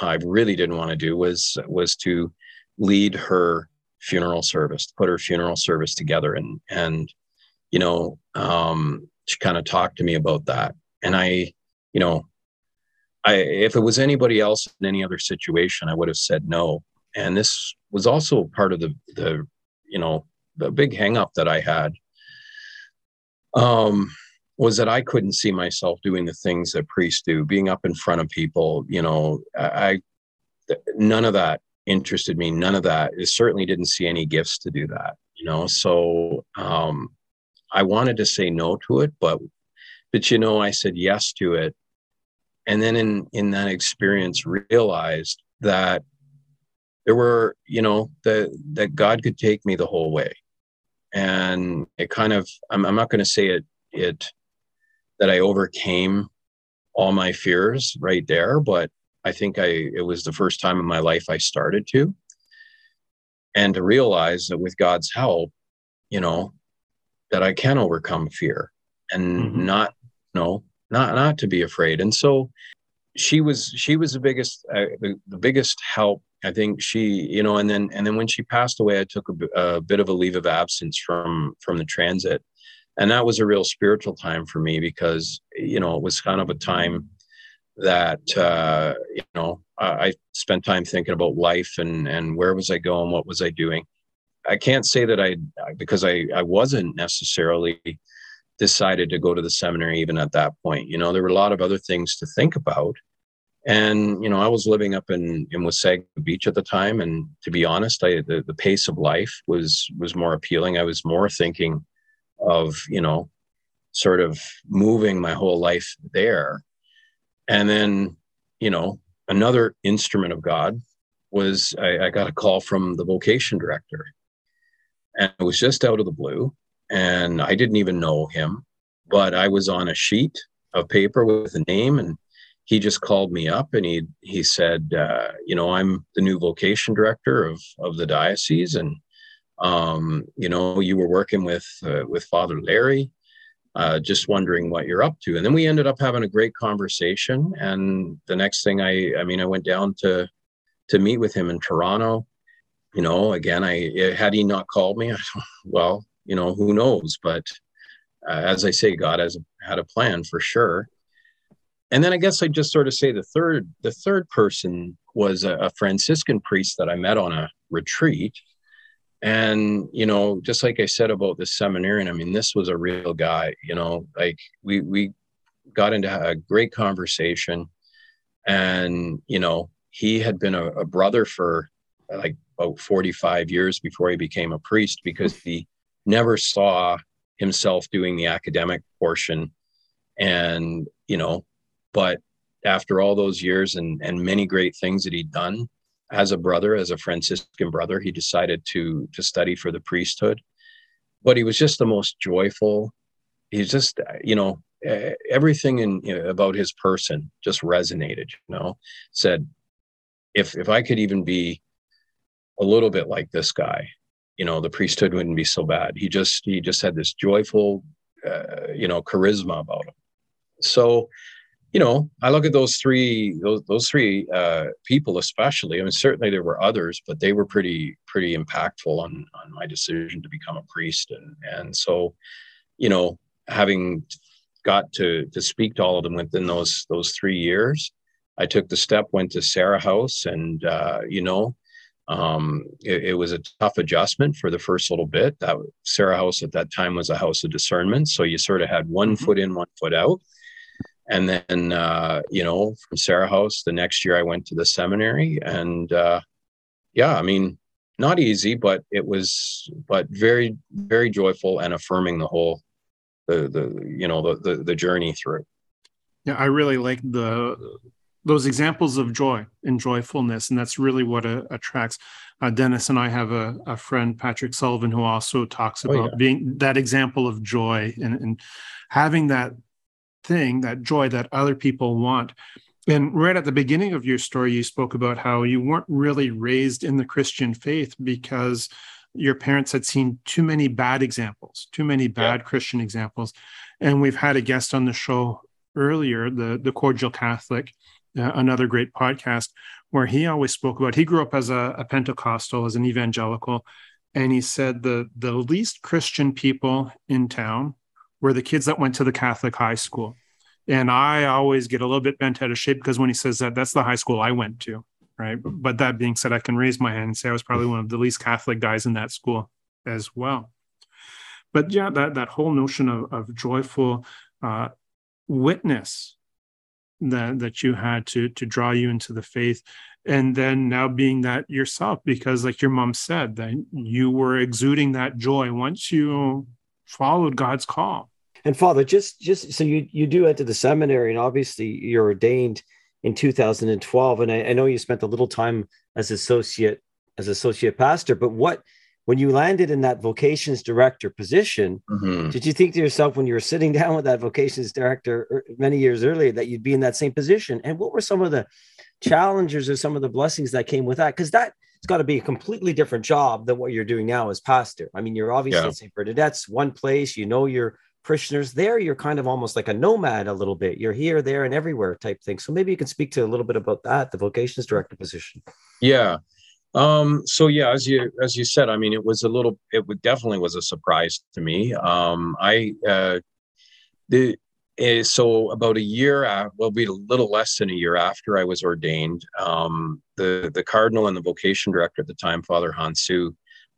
I really didn't want to do, was was to lead her funeral service, put her funeral service together, and and you know, um, she kind of talked to me about that, and I, you know, I if it was anybody else in any other situation, I would have said no, and this was also part of the the you know the big hangup that I had. Um, was that I couldn't see myself doing the things that priests do, being up in front of people. You know, I none of that interested me. None of that. It certainly didn't see any gifts to do that. You know, so um, I wanted to say no to it, but but you know, I said yes to it, and then in in that experience realized that there were you know that that god could take me the whole way and it kind of i'm, I'm not going to say it it that i overcame all my fears right there but i think i it was the first time in my life i started to. And to realize that with god's help you know that i can overcome fear and mm-hmm. not you know not not to be afraid. And so she was she was the biggest uh, the, the biggest help I think. She, you know, and then and then when she passed away, I took a, a, bit of a leave of absence from from the transit, and that was a real spiritual time for me because you know it was kind of a time that uh, you know I, I spent time thinking about life and and where was I going, what was I doing. I can't say that I because I I wasn't necessarily decided to go to the seminary even at that point. You know, there were a lot of other things to think about and you know, I was living up in in Wasaga Beach at the time, and to be honest, I the, the pace of life was was more appealing. I was more thinking of you know, sort of moving my whole life there, and then you know, another instrument of God was I, I got a call from the vocation director, and it was just out of the blue, and I didn't even know him, but I was on a sheet of paper with a name and he just called me up and he he said, uh, you know, I'm the new vocation director of of the diocese, and um, you know, you were working with uh, with Father Larry. Uh, just wondering what you're up to, and then we ended up having a great conversation. And the next thing I, I mean, I went down to to meet with him in Toronto. You know, again, I had he not called me, well, you know, who knows? But uh, as I say, God has had a plan for sure and then I guess I'd just sort of say the third the third person was a, a Franciscan priest that I met on a retreat. And you know, just like I said about the seminarian, I mean, this was a real guy. You know, like we we got into a great conversation, and you know, he had been a, a brother for like about 45 years before he became a priest because he never saw himself doing the academic portion and you know but after all those years and, and many great things that he'd done as a brother, as a Franciscan brother, he decided to, to study for the priesthood. But he was just the most joyful. He's just, you know, everything in you know, about his person just resonated. You know, said, if if I could even be a little bit like this guy, you know, the priesthood wouldn't be so bad. He just he just had this joyful, uh, you know, charisma about him. So you know, I look at those three those those three uh, people especially. I mean, certainly there were others, but they were pretty pretty impactful on on my decision to become a priest. And and so, you know, having got to to speak to all of them within those those three years, I took the step, went to Serra House, and uh, you know, um, it, it, was a tough adjustment for the first little bit. That Serra House at that time was a house of discernment, so you sort of had one mm-hmm. foot in, one foot out and then uh, you know from Serra House the next year I went to the seminary and uh, yeah I mean not easy but it was but very very joyful and affirming the whole the the you know the the, the journey through yeah I really like the those examples of joy and joyfulness and that's really what uh, attracts uh, dennis and i have a, a, friend patrick sullivan who also talks about oh, yeah. being that example of joy and, and having that thing, that joy that other people want. And right at the beginning of your story, you spoke about how you weren't really raised in the Christian faith because your parents had seen too many bad examples, too many bad yeah. Christian examples. And we've had a guest on the show earlier, the, the Cordial Catholic, uh, another great podcast, where he always spoke about he grew up as a, a Pentecostal, as an evangelical. And he said the, the least Christian people in town were the kids that went to the Catholic high school. And I always get a little bit bent out of shape because when he says that, that's the high school I went to. Right. But that being said, I can raise my hand and say I was probably one of the least Catholic guys in that school as well. But yeah, that, that whole notion of, of joyful uh, witness that, that you had to, to draw you into the faith and then now being that yourself because like your mom said that you were exuding that joy once you followed god's call and Father, just just so you you do enter the seminary, and obviously you're ordained in 2012, and I, I know you spent a little time as associate as associate pastor. But what when you landed in that vocations director position, mm-hmm. did you think to yourself when you were sitting down with that vocations director er, many years earlier that you'd be in that same position? And what were some of the challenges or some of the blessings that came with that? Because that it's got to be a completely different job than what you're doing now as pastor. I mean, you're obviously yeah. St. Bernadette's, one place, you know you're parishioners there you're kind of almost like a nomad a little bit you're here there and everywhere type thing so maybe you can speak to a little bit about that the vocations director position yeah um so yeah as you as you said i mean it was a little it definitely was a surprise to me um i uh the uh, so about a year uh, well be a little less than a year after i was ordained um the the cardinal and the vocation director at the time father hansu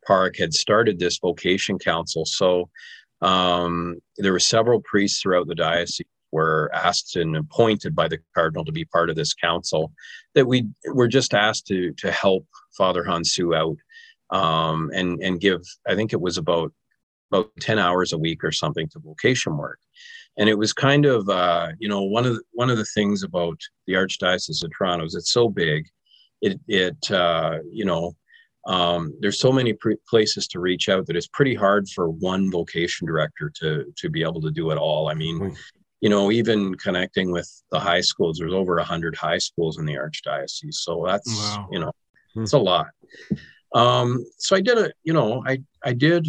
park had started this vocation council. So um, there were several priests throughout the diocese were asked and appointed by the cardinal to be part of this council that we were just asked to to help Father Hansu out um, and and give I think it was about about 10 hours a week or something to vocation work and it was kind of uh, you know one of the, one of the things about the archdiocese of toronto is it's so big it it uh, you know um, there's so many pre- places to reach out that it's pretty hard for one vocation director to to be able to do it all. I mean, mm. you know, even connecting with the high schools, there's over a hundred high schools in the archdiocese, so that's wow. you know, mm. it's a lot. Um, so I did a, you know, I I did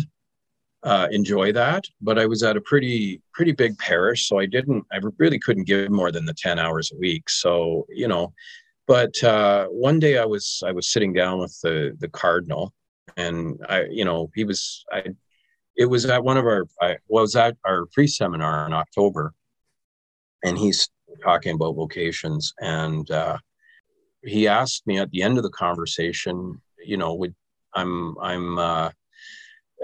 uh, enjoy that, but I was at a pretty pretty big parish, so I didn't, I really couldn't give more than the ten hours a week. So you know, but uh, one day I was I was sitting down with the the cardinal, and I you know he was I it was at one of our I was at our pre seminar in October, and he's talking about vocations, and uh, he asked me at the end of the conversation, you know, would I'm I'm uh,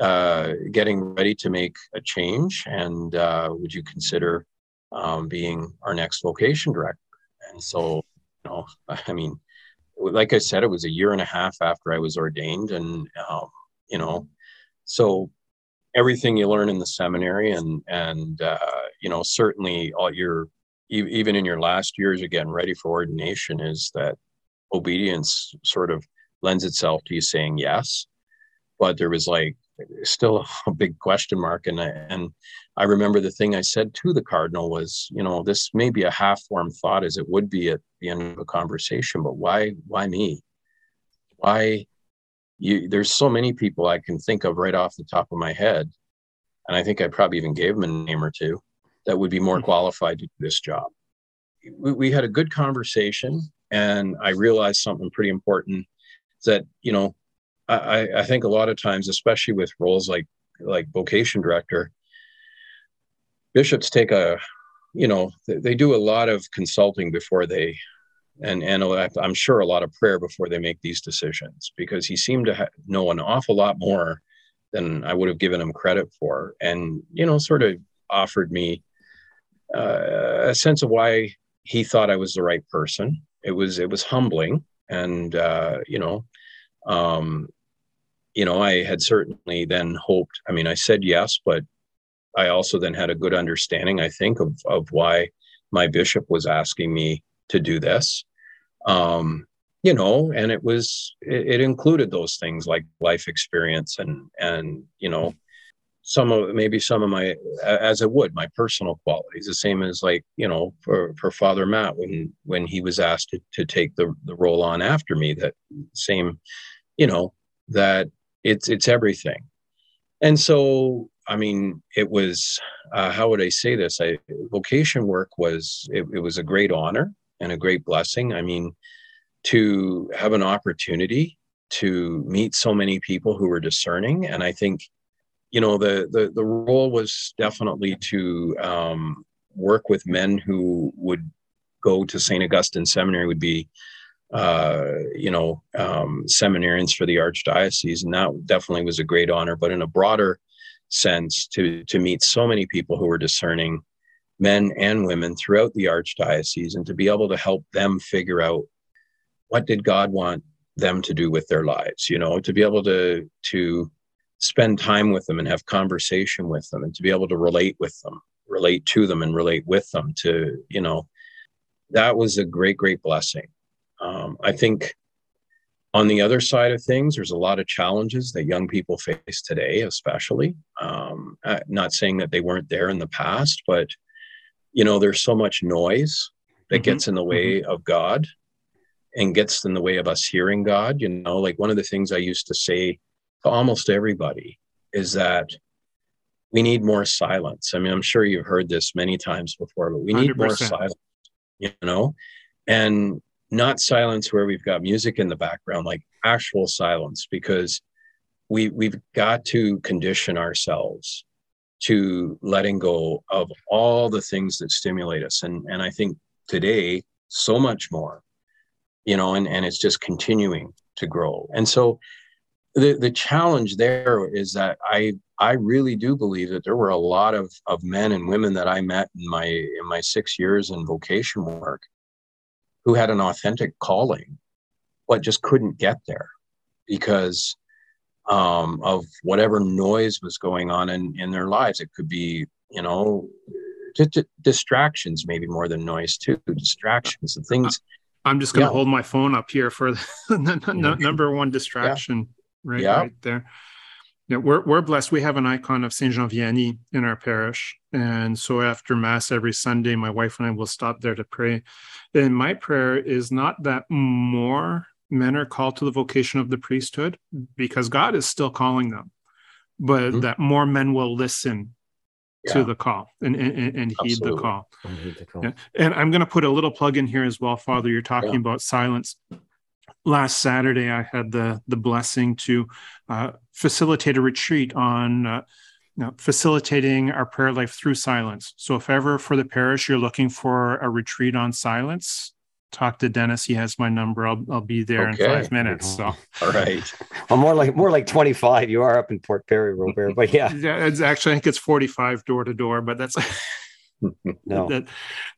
uh, getting ready to make a change, and uh, would you consider um, being our next vocation director? And so you know, I mean, like I said, it was a year and a half after I was ordained, and um, you know, so everything you learn in the seminary, and and uh, you know, certainly all your even in your last years, again, ready for ordination, is that obedience sort of lends itself to you saying yes. But there was like still a big question mark, and I, and I remember the thing I said to the cardinal was, you know, this may be a half-formed thought as it would be at the end of a conversation, but why, why me? Why you? There's so many people I can think of right off the top of my head, and I think I probably even gave him a name or two that would be more hmm. qualified to do this job. we, we had a good conversation, and I realized something pretty important that you know I, I think a lot of times, especially with roles like like vocation director, bishops take a you know they do a lot of consulting before they and and I'm sure a lot of prayer before they make these decisions because he seemed to ha- know an awful lot more than I would have given him credit for, and you know, sort of offered me uh, a sense of why he thought I was the right person. It was it was humbling, and uh, you know, um, you know, I had certainly then hoped. I mean, I said yes, but I also then had a good understanding, I think, of of why my bishop was asking me to do this. Um, you know, and it was it, it included those things like life experience and and you know some of maybe some of my as it would my personal qualities the same as like you know for for father matt when when he was asked to, to take the the role on after me that same you know that it's it's everything and so i mean it was uh, how would i say this i vocation work was it, it was a great honor and a great blessing. I mean, to have an opportunity to meet so many people who were discerning, and I think, you know, the the the role was definitely to um, work with men who would go to St. Augustine Seminary, would be, uh, you know, um, seminarians for the archdiocese, and that definitely was a great honor. But in a broader sense, to to meet so many people who were discerning men and women throughout the archdiocese and to be able to help them figure out what did God want them to do with their lives, you know, to be able to to spend time with them and have conversation with them and to be able to relate with them, relate to them and relate with them to, you know, that was a great, great blessing. Um, I think on the other side of things, there's a lot of challenges that young people face today, especially. Um, not saying that they weren't there in the past, but you know there's so much noise that mm-hmm. gets in the way mm-hmm. of god and gets in the way of us hearing god you know like one of the things i used to say to almost everybody is that we need more silence i mean i'm sure you've heard this many times before but we need 100%. more silence you know and not silence where we've got music in the background like actual silence because we we've got to condition ourselves to letting go of all the things that stimulate us. And, and I think today, so much more, you know, and, and it's just continuing to grow. And so the, the challenge there is that I, I really do believe that there were a lot of, of men and women that I met in my, in my six years in vocation work who had an authentic calling, but just couldn't get there because um, of whatever noise was going on in, in their lives. It could be, you know, distractions, maybe more than noise too. Distractions and things. I'm just going to yeah. hold my phone up here for the number one distraction yeah. right, yeah. right there. Yeah, we're, we're blessed. We have an icon of Saint Jean Vianney in our parish. And so after Mass every Sunday, my wife and I will stop there to pray. And my prayer is not that more men are called to the vocation of the priesthood because God is still calling them, but mm-hmm. that more men will listen yeah. to the call and, and, and heed the call. the call. Yeah. And I'm going to put a little plug in here as well, Father. You're talking yeah. about silence. Last Saturday, I had the the blessing to uh, facilitate a retreat on. Uh, you know, facilitating our prayer life through silence. So, if ever for the parish you're looking for a retreat on silence, talk to Dennis. He has my number. I'll I'll be there okay. in five minutes. So all right. well, more like more like 25. You are up in Port Perry, Robert. But yeah. Yeah, it's actually I think it's 45 door to door, but that's no. that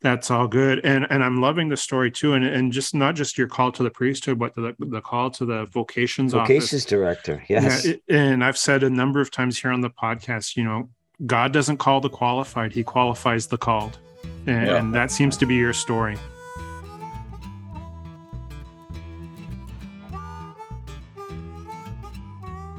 that's all good. And and I'm loving the story too. And and just not just your call to the priesthood, but the, the call to the vocations vocations office. director. Yes. Yeah, it, and I've said a number of times here on the podcast, you know, God doesn't call the qualified, he qualifies the called. And, yeah. and that seems to be your story.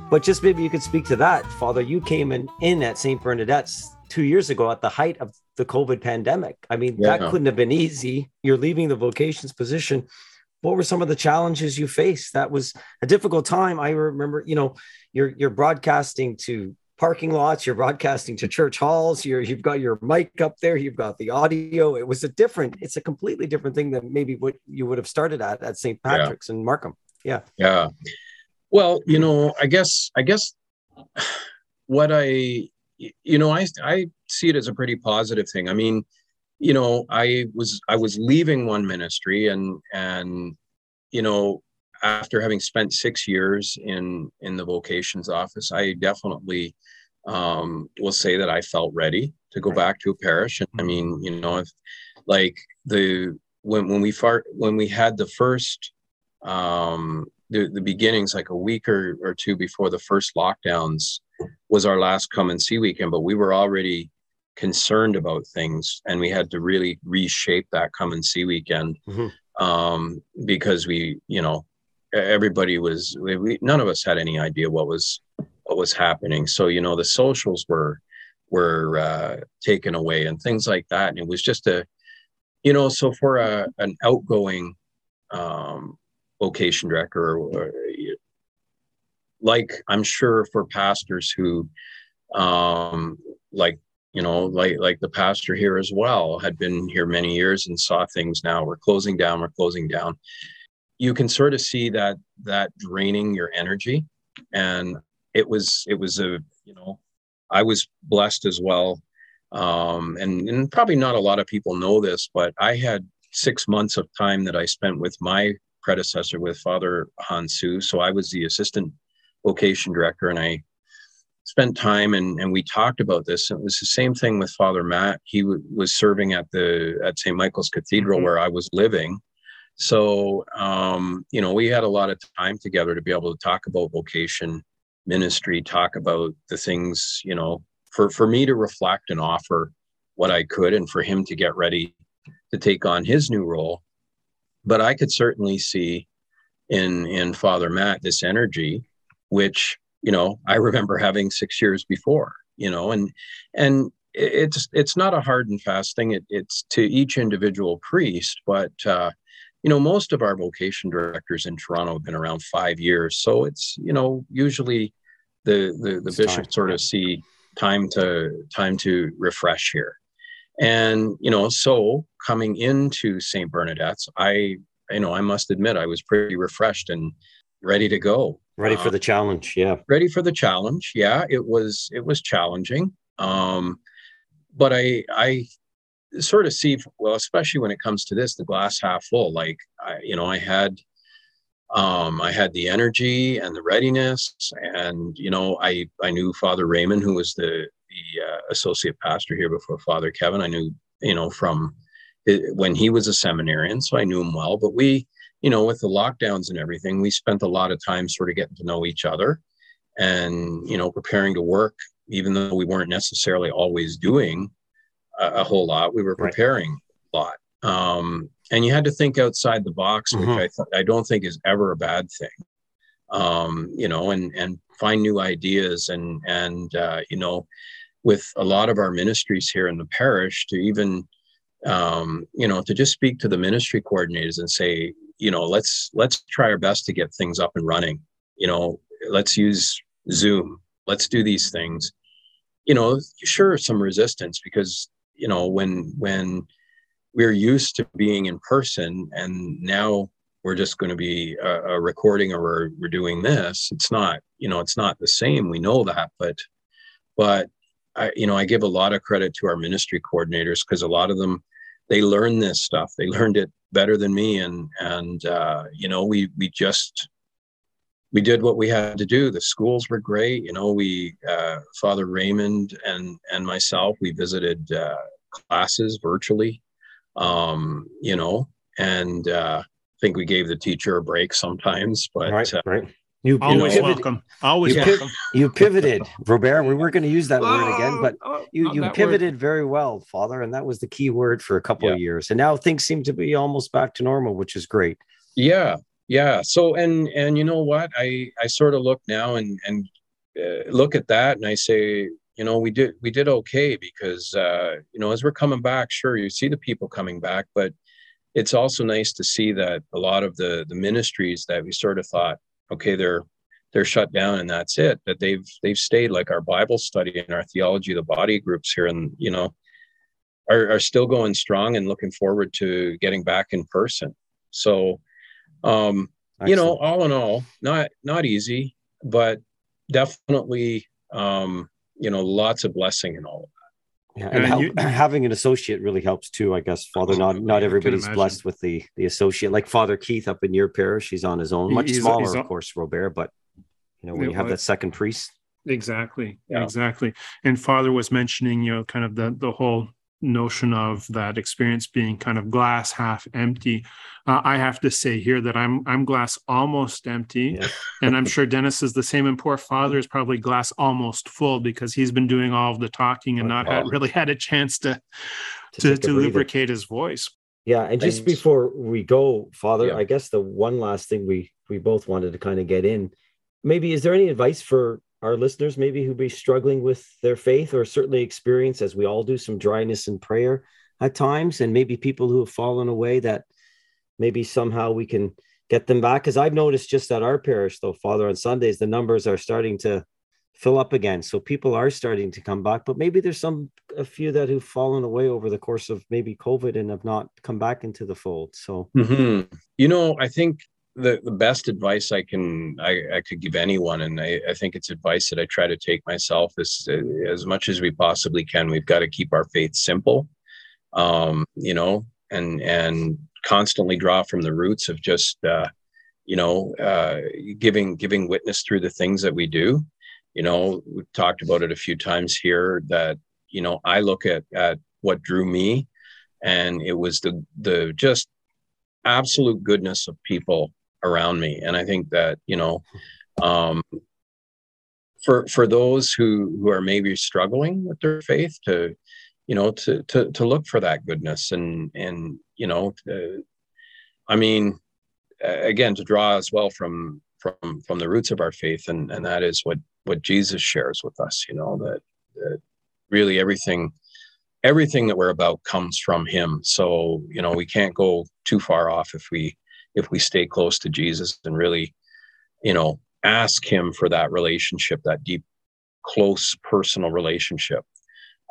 But just maybe you could speak to that, Father. You came in, in at St. Bernadette's two years ago at the height of the COVID pandemic. I mean, yeah. that couldn't have been easy. You're leaving the vocations position. What were some of the challenges you faced? That was a difficult time. I remember, you know, you're you're broadcasting to parking lots, you're broadcasting to church halls, you're, you've got your mic up there, you've got the audio. It was a different, it's a completely different thing than maybe what you would have started at at St. Patrick's yeah. and Markham. Yeah. Yeah. Well, you know, I guess, I guess what I, you know, I, I see it as a pretty positive thing. I mean, you know, I was, I was leaving one ministry and, and, you know, after having spent six years in in the vocations office, I definitely um, will say that I felt ready to go back to a parish. And I mean, you know, if like the when when we far when we had the first um, the the beginnings, like a week or, or two before the first lockdowns, was our last come and see weekend. But we were already concerned about things, and we had to really reshape that come and see weekend. Mm-hmm um, because we, you know, everybody was we, none of us had any idea what was what was happening so you know the socials were were uh, taken away and things like that and it was just a you know so for a, an outgoing um, vocation director or, like i'm sure for pastors who um, like you know like like the pastor here as well had been here many years and saw things now we're closing down we're closing down. You can sort of see that that draining your energy. And it was it was a you know i was blessed as well. Um, and, and probably not a lot of people know this but i had six months of time that i spent with my predecessor with father hansu so i was the assistant vocation director and i spent time and, and we talked about this And it was the same thing with father matt he w- was serving at the at st michael's cathedral mm-hmm. where i was living so, um, you know, we had a lot of time together to be able to talk about vocation ministry, talk about the things, you know, for, for me to reflect and offer what I could and for him to get ready to take on his new role. But I could certainly see in in Father Matt this energy, which, you know, I remember having six years before, you know, and and it's it's not a hard and fast thing. It, it's to each individual priest, but uh, you know, most of our vocation directors in Toronto have been around five years. So it's, you know, usually the the, the bishops sort of see time to time to refresh here. And, you know, so coming into St. Bernadette's, I, you know, I must admit I was pretty refreshed and ready to go. Ready for the challenge. Yeah. Ready for the challenge. Yeah. It was, it was challenging. Um, but I, I sort of see well especially when it comes to this the glass half full like I, you know i had um i had the energy and the readiness and you know i i knew father raymond who was the the uh, associate pastor here before father kevin i knew you know from it, when he was a seminarian so i knew him well but we you know with the lockdowns and everything we spent a lot of time sort of getting to know each other and you know preparing to work even though we weren't necessarily always doing a, a whole lot. We were preparing right. a lot. Um, and you had to think outside the box, which mm-hmm. I th- I don't think is ever a bad thing. Um, you know, and and find new ideas and and uh, you know, with a lot of our ministries here in the parish, to even um, you know to just speak to the ministry coordinators and say, you know, let's let's try our best to get things up and running. You know, let's use Zoom. Let's do these things. You know, sure, some resistance because you know when when we're used to being in person and now we're just going to be a, a recording or we're, we're doing this it's not you know it's not the same we know that but but i you know i give a lot of credit to our ministry coordinators because a lot of them they learn this stuff. They learned it better than me. And and uh, you know we we just we did what we had to do. The schools were great. You know we uh, father raymond and and myself we visited uh, classes virtually. Um, you know and uh, i think we gave the teacher a break sometimes but right, uh, right. You, always you pivoted, welcome. Always you, welcome. you pivoted, Robert. We weren't going to use that oh, word again, but oh, you, you pivoted word. very well, Father, and that was the key word for a couple yeah. of years. And now things seem to be almost back to normal, which is great. Yeah, yeah so and and you know what i i sort of look now and and uh, look at that and i say you know we did we did okay because uh you know as we're coming back sure you see the people coming back but it's also nice to see that a lot of the the ministries that we sort of thought okay they're they're shut down and that's it that they've they've stayed like our bible study and our theology of the body groups here and you know are, are still going strong and looking forward to getting back in person so um Excellent. you know all in all not not easy but definitely um you know lots of blessing in all of yeah, and, and you, having an associate really helps too, I guess. Father, oh, not not everybody's blessed with the the associate. Like Father Keith up in your parish, he's on his own, much he's, smaller, he's of course, Robert, but you know when you have that second priest exactly yeah. exactly and father was mentioning you know kind of the the whole notion of that experience being kind of glass half empty. Uh, i have to say here that i'm i'm glass almost empty. Yeah. and i'm sure dennis is the same and poor father is probably glass almost full because he's been doing all of the talking and not had, really had a chance to to, to, to lubricate his voice. Yeah and just before we go father yeah. i guess the one last thing we we both wanted to kind of get in. Maybe is there any advice for our listeners maybe who be struggling with their faith or certainly experience as we all do some dryness in prayer at times and maybe people who have fallen away that maybe somehow we can get them back. Because i've noticed just at our parish though father on sundays the numbers are starting to fill up again. So people are starting to come back but maybe there's some a few that have fallen away over the course of maybe covid and have not come back into the fold. So mm-hmm. you know i think the, the best advice I can I, I could give anyone, and I, I think it's advice that I try to take myself is as much as we possibly can. We've got to keep our faith simple, um, you know, and and constantly draw from the roots of just uh, you know uh, giving giving witness through the things that we do. You know, we've talked about it a few times here that you know I look at at what drew me, and it was the the just absolute goodness of people around me. And i think that you know um, for for those who who are maybe struggling with their faith to you know to to to look for that goodness and and you know to, i mean again to draw as well from from from the roots of our faith and and that is what what jesus shares with us you know that, that really everything everything that we're about comes from him. So you know we can't go too far off if we if we stay close to Jesus and really, you know, ask him for that relationship, that deep, close personal relationship.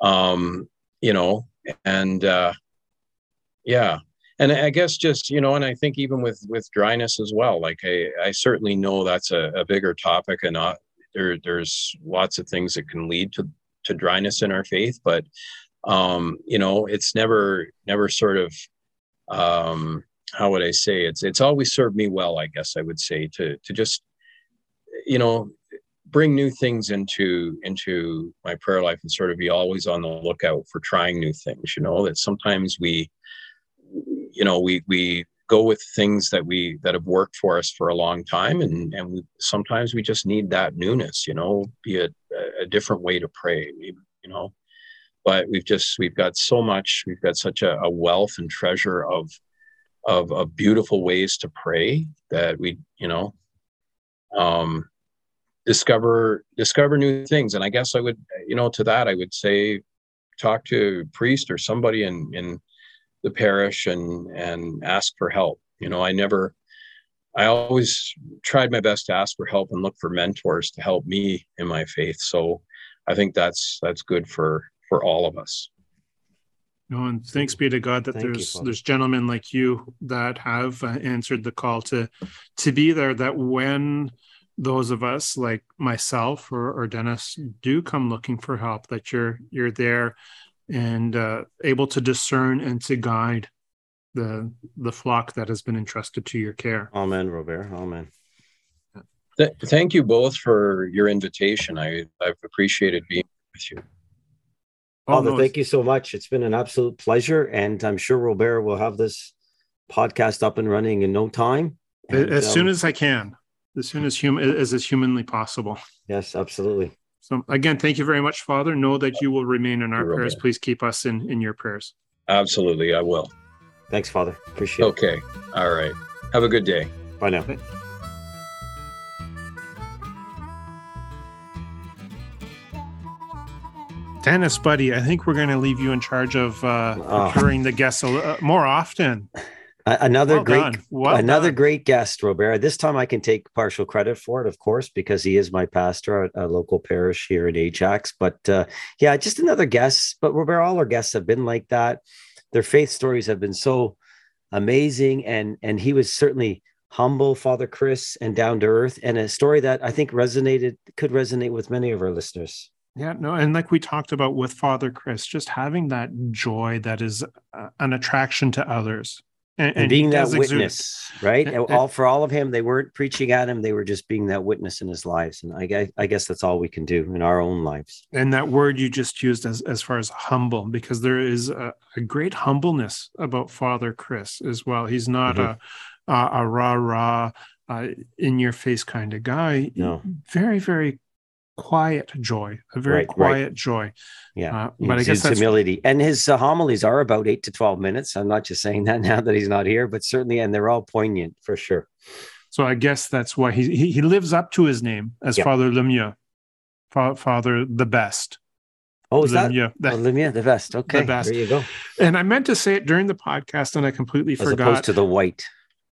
Um, you know, and uh yeah. And I guess just, you know, and I think even with with dryness as well, like I, I certainly know that's a, a bigger topic and not there there's lots of things that can lead to to dryness in our faith, but um, you know, it's never never sort of um how would I say it's it's always served me well, I guess I would say, to to just you know bring new things into into my prayer life and sort of be always on the lookout for trying new things you know? That sometimes we you know we we go with things that we that have worked for us for a long time and and we, sometimes we just need that newness you know? Be it a, a different way to pray you know? But we've just we've got so much we've got such a, a wealth and treasure of of, of beautiful ways to pray that we you know um discover discover new things. And i guess i would you know to that i would say talk to a priest or somebody in in the parish and and ask for help. You know i never i always tried my best to ask for help and look for mentors to help me in my faith. So i think that's that's good for for all of us no, and thanks be to God that Thank there's you, there's gentlemen like you that have uh, answered the call to to be there. That when those of us like myself or, or Dennis do come looking for help, that you're you're there and uh, able to discern and to guide the the flock that has been entrusted to your care. Amen, Robert. Amen. Th- thank you both for your invitation. I I've appreciated being with you. Father, oh, thank you so much. It's been an absolute pleasure. And I'm sure Robert will have this podcast up and running in no time. And, as um, soon as I can, as soon as human as is humanly possible. Yes, absolutely. So again, thank you very much, Father. Know that you will remain in our You're prayers. Please keep us in, in your prayers. Absolutely, I will. Thanks, Father. Appreciate okay. it. Okay. All right. Have a good day. Bye now. Dennis, buddy, I think we're going to leave you in charge of uh, oh. procuring the guests a, uh, more often. another Well great. Well another done. great guest, Robert. This time I can take partial credit for it, of course, because he is my pastor at a local parish here in Ajax. But uh, yeah, just another guest. But Robert, all our guests have been like that. Their faith stories have been so amazing, and and he was certainly humble, Father Chris, and down to earth, and a story that I think resonated could resonate with many of our listeners. Yeah, no, and like we talked about with Father Chris, just having that joy that is uh, an attraction to others, And, he being that does exude witness, right? And- and- all for all of him, they weren't preaching at him; they were just being that witness in his lives. And I, I guess that's all we can do in our own lives. and that word you just used as as far as humble because there is a, a great humbleness about father chris as well he's not Mhm. a, a a rah rah uh, in your face kind of guy No. very very quiet joy a very Right, right. quiet joy Yeah, Uh, but I guess that's- humility, and his uh, homilies are about eight to twelve minutes. I'm not just saying that now that he's not here, but certainly, and they're all poignant for sure. so i guess that's why he he, he lives up to his name as Yep. father lemieux Fa- father the best Oh, is that Lemieux. That- Olivia the best? Okay, best. there you go. and i meant to say it during the podcast and i completely forgot. As forgot opposed to the white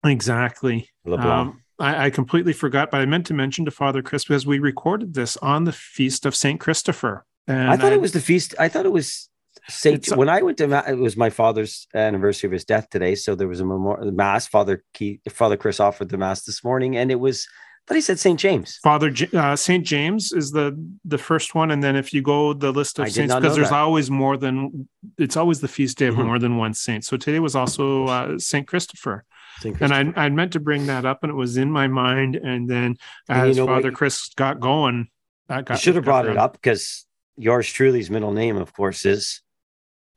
exactly LeBlanc. Um, I, I completely forgot, but I meant to mention to Father Chris because we recorded this on the feast of Saint Christopher. And I thought it was the feast. I thought it was Saint. When I went to it was my father's anniversary of his death today, so there was a memorial mass. Father Key, Father Chris offered the mass this morning, and it was. But he said Saint James. Father uh, Saint James is the the first one, and then if you go the list of saints, because there's that. always more than it's always the feast day of Mhm. more than one saint. So today was also uh, Saint Christopher, and I I meant to bring that up, and it was in my mind, and then And you as know what? Father Chris got going, that I got should have got brought it up because yours truly's middle name, of course, is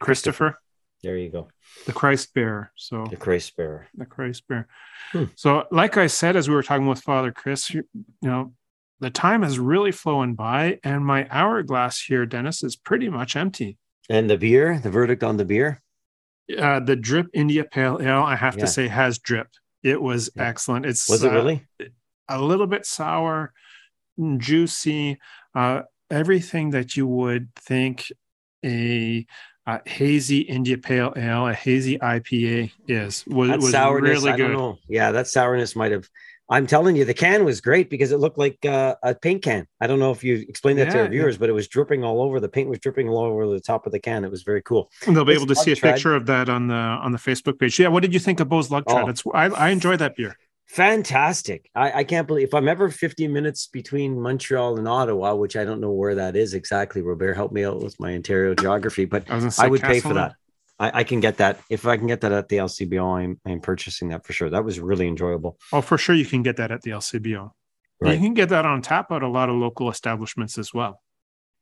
Christopher, there. You go, the Christ bearer. So the Christ bearer. the Christ bearer. Hmm. So, like I said, as we were talking with Father Chris, you, you know, the time has really flown by, and my hourglass here, Dennis, is pretty much empty. And the beer, the verdict on the beer. Uh, the drip India Pale Ale, I have Yeah. to say, has drip. It was Yeah. excellent. It's Was it uh, really? a little bit sour, juicy, uh, everything that you would think a, uh hazy India Pale Ale, a hazy IPA is. Was, That was sourness, really I don't good. know. Yeah, that sourness might have. I'm telling you, the can was great because it looked like uh, a paint can. I don't know if you explained that to Yeah, our yeah. viewers, but it was dripping all over. The paint was dripping all over the top of the can. It was very cool. And they'll be able to see a picture of that on the on the Facebook page. Yeah, what did you think of Beau's Lug Tread? Oh. It's I, I enjoy that beer. Fantastic. I, I can't believe if I'm ever 50 minutes between Montreal and Ottawa, which I don't know where that is exactly. Robert, help me out with my Ontario geography, but I was gonna say I would pay for that. I, I can get that. If I can get that at the LCBO, I'm, I'm purchasing that for sure. That was really enjoyable. Oh, for sure you can get that at the LCBO. Right. You can get that on tap at a lot of local establishments as well.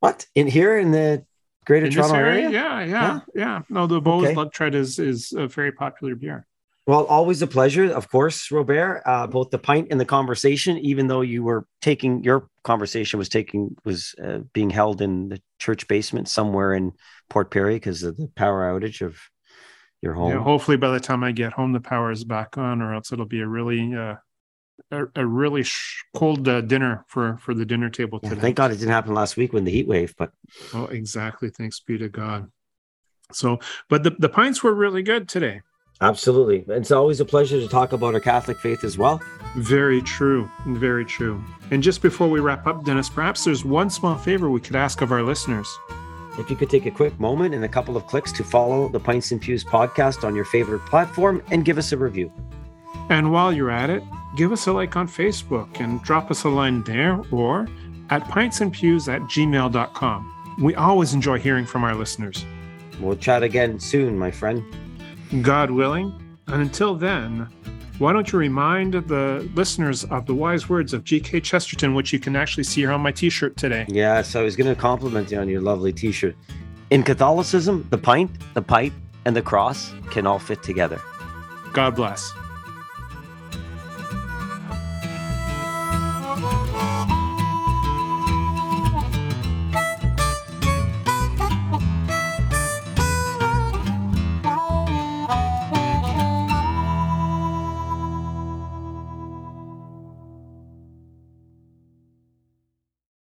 What? In here in the greater In Toronto area? Yeah, yeah, Huh? yeah. No, the Beau's Okay. Lug Tread is is a very popular beer. Well, always a pleasure, of course, Robert. Uh, both the pint and the conversation, even though you were taking your conversation was taking was uh, being held in the church basement somewhere in Port Perry because of the power outage of your home. Yeah, hopefully by the time I get home, the power is back on, or else it'll be a really uh, a, a really sh- cold uh, dinner for for the dinner table Yeah, today. thank God it didn't happen last week when the heat wave, but Oh, exactly. Thanks be to God. So, but the, the pints were really good today. absolutely. It's always a pleasure to talk about our Catholic faith as well. Very true. Very true. And just before we wrap up, Dennis, perhaps there's one small favor we could ask of our listeners. If you could take a quick moment and a couple of clicks to follow the Pints and Pews podcast on your favorite platform and give us a review. And while you're at it, give us a like on Facebook and drop us a line there or at pintsandpews at gmail.com. We always enjoy hearing from our listeners. We'll chat again soon, my friend. God willing. And until then, why don't you remind the listeners of the wise words of G.K. Chesterton, which you can actually see here on my t shirt today? Yes, I was going to compliment you on your lovely t shirt. In Catholicism, the pint, the pipe, and the cross can all fit together. God bless.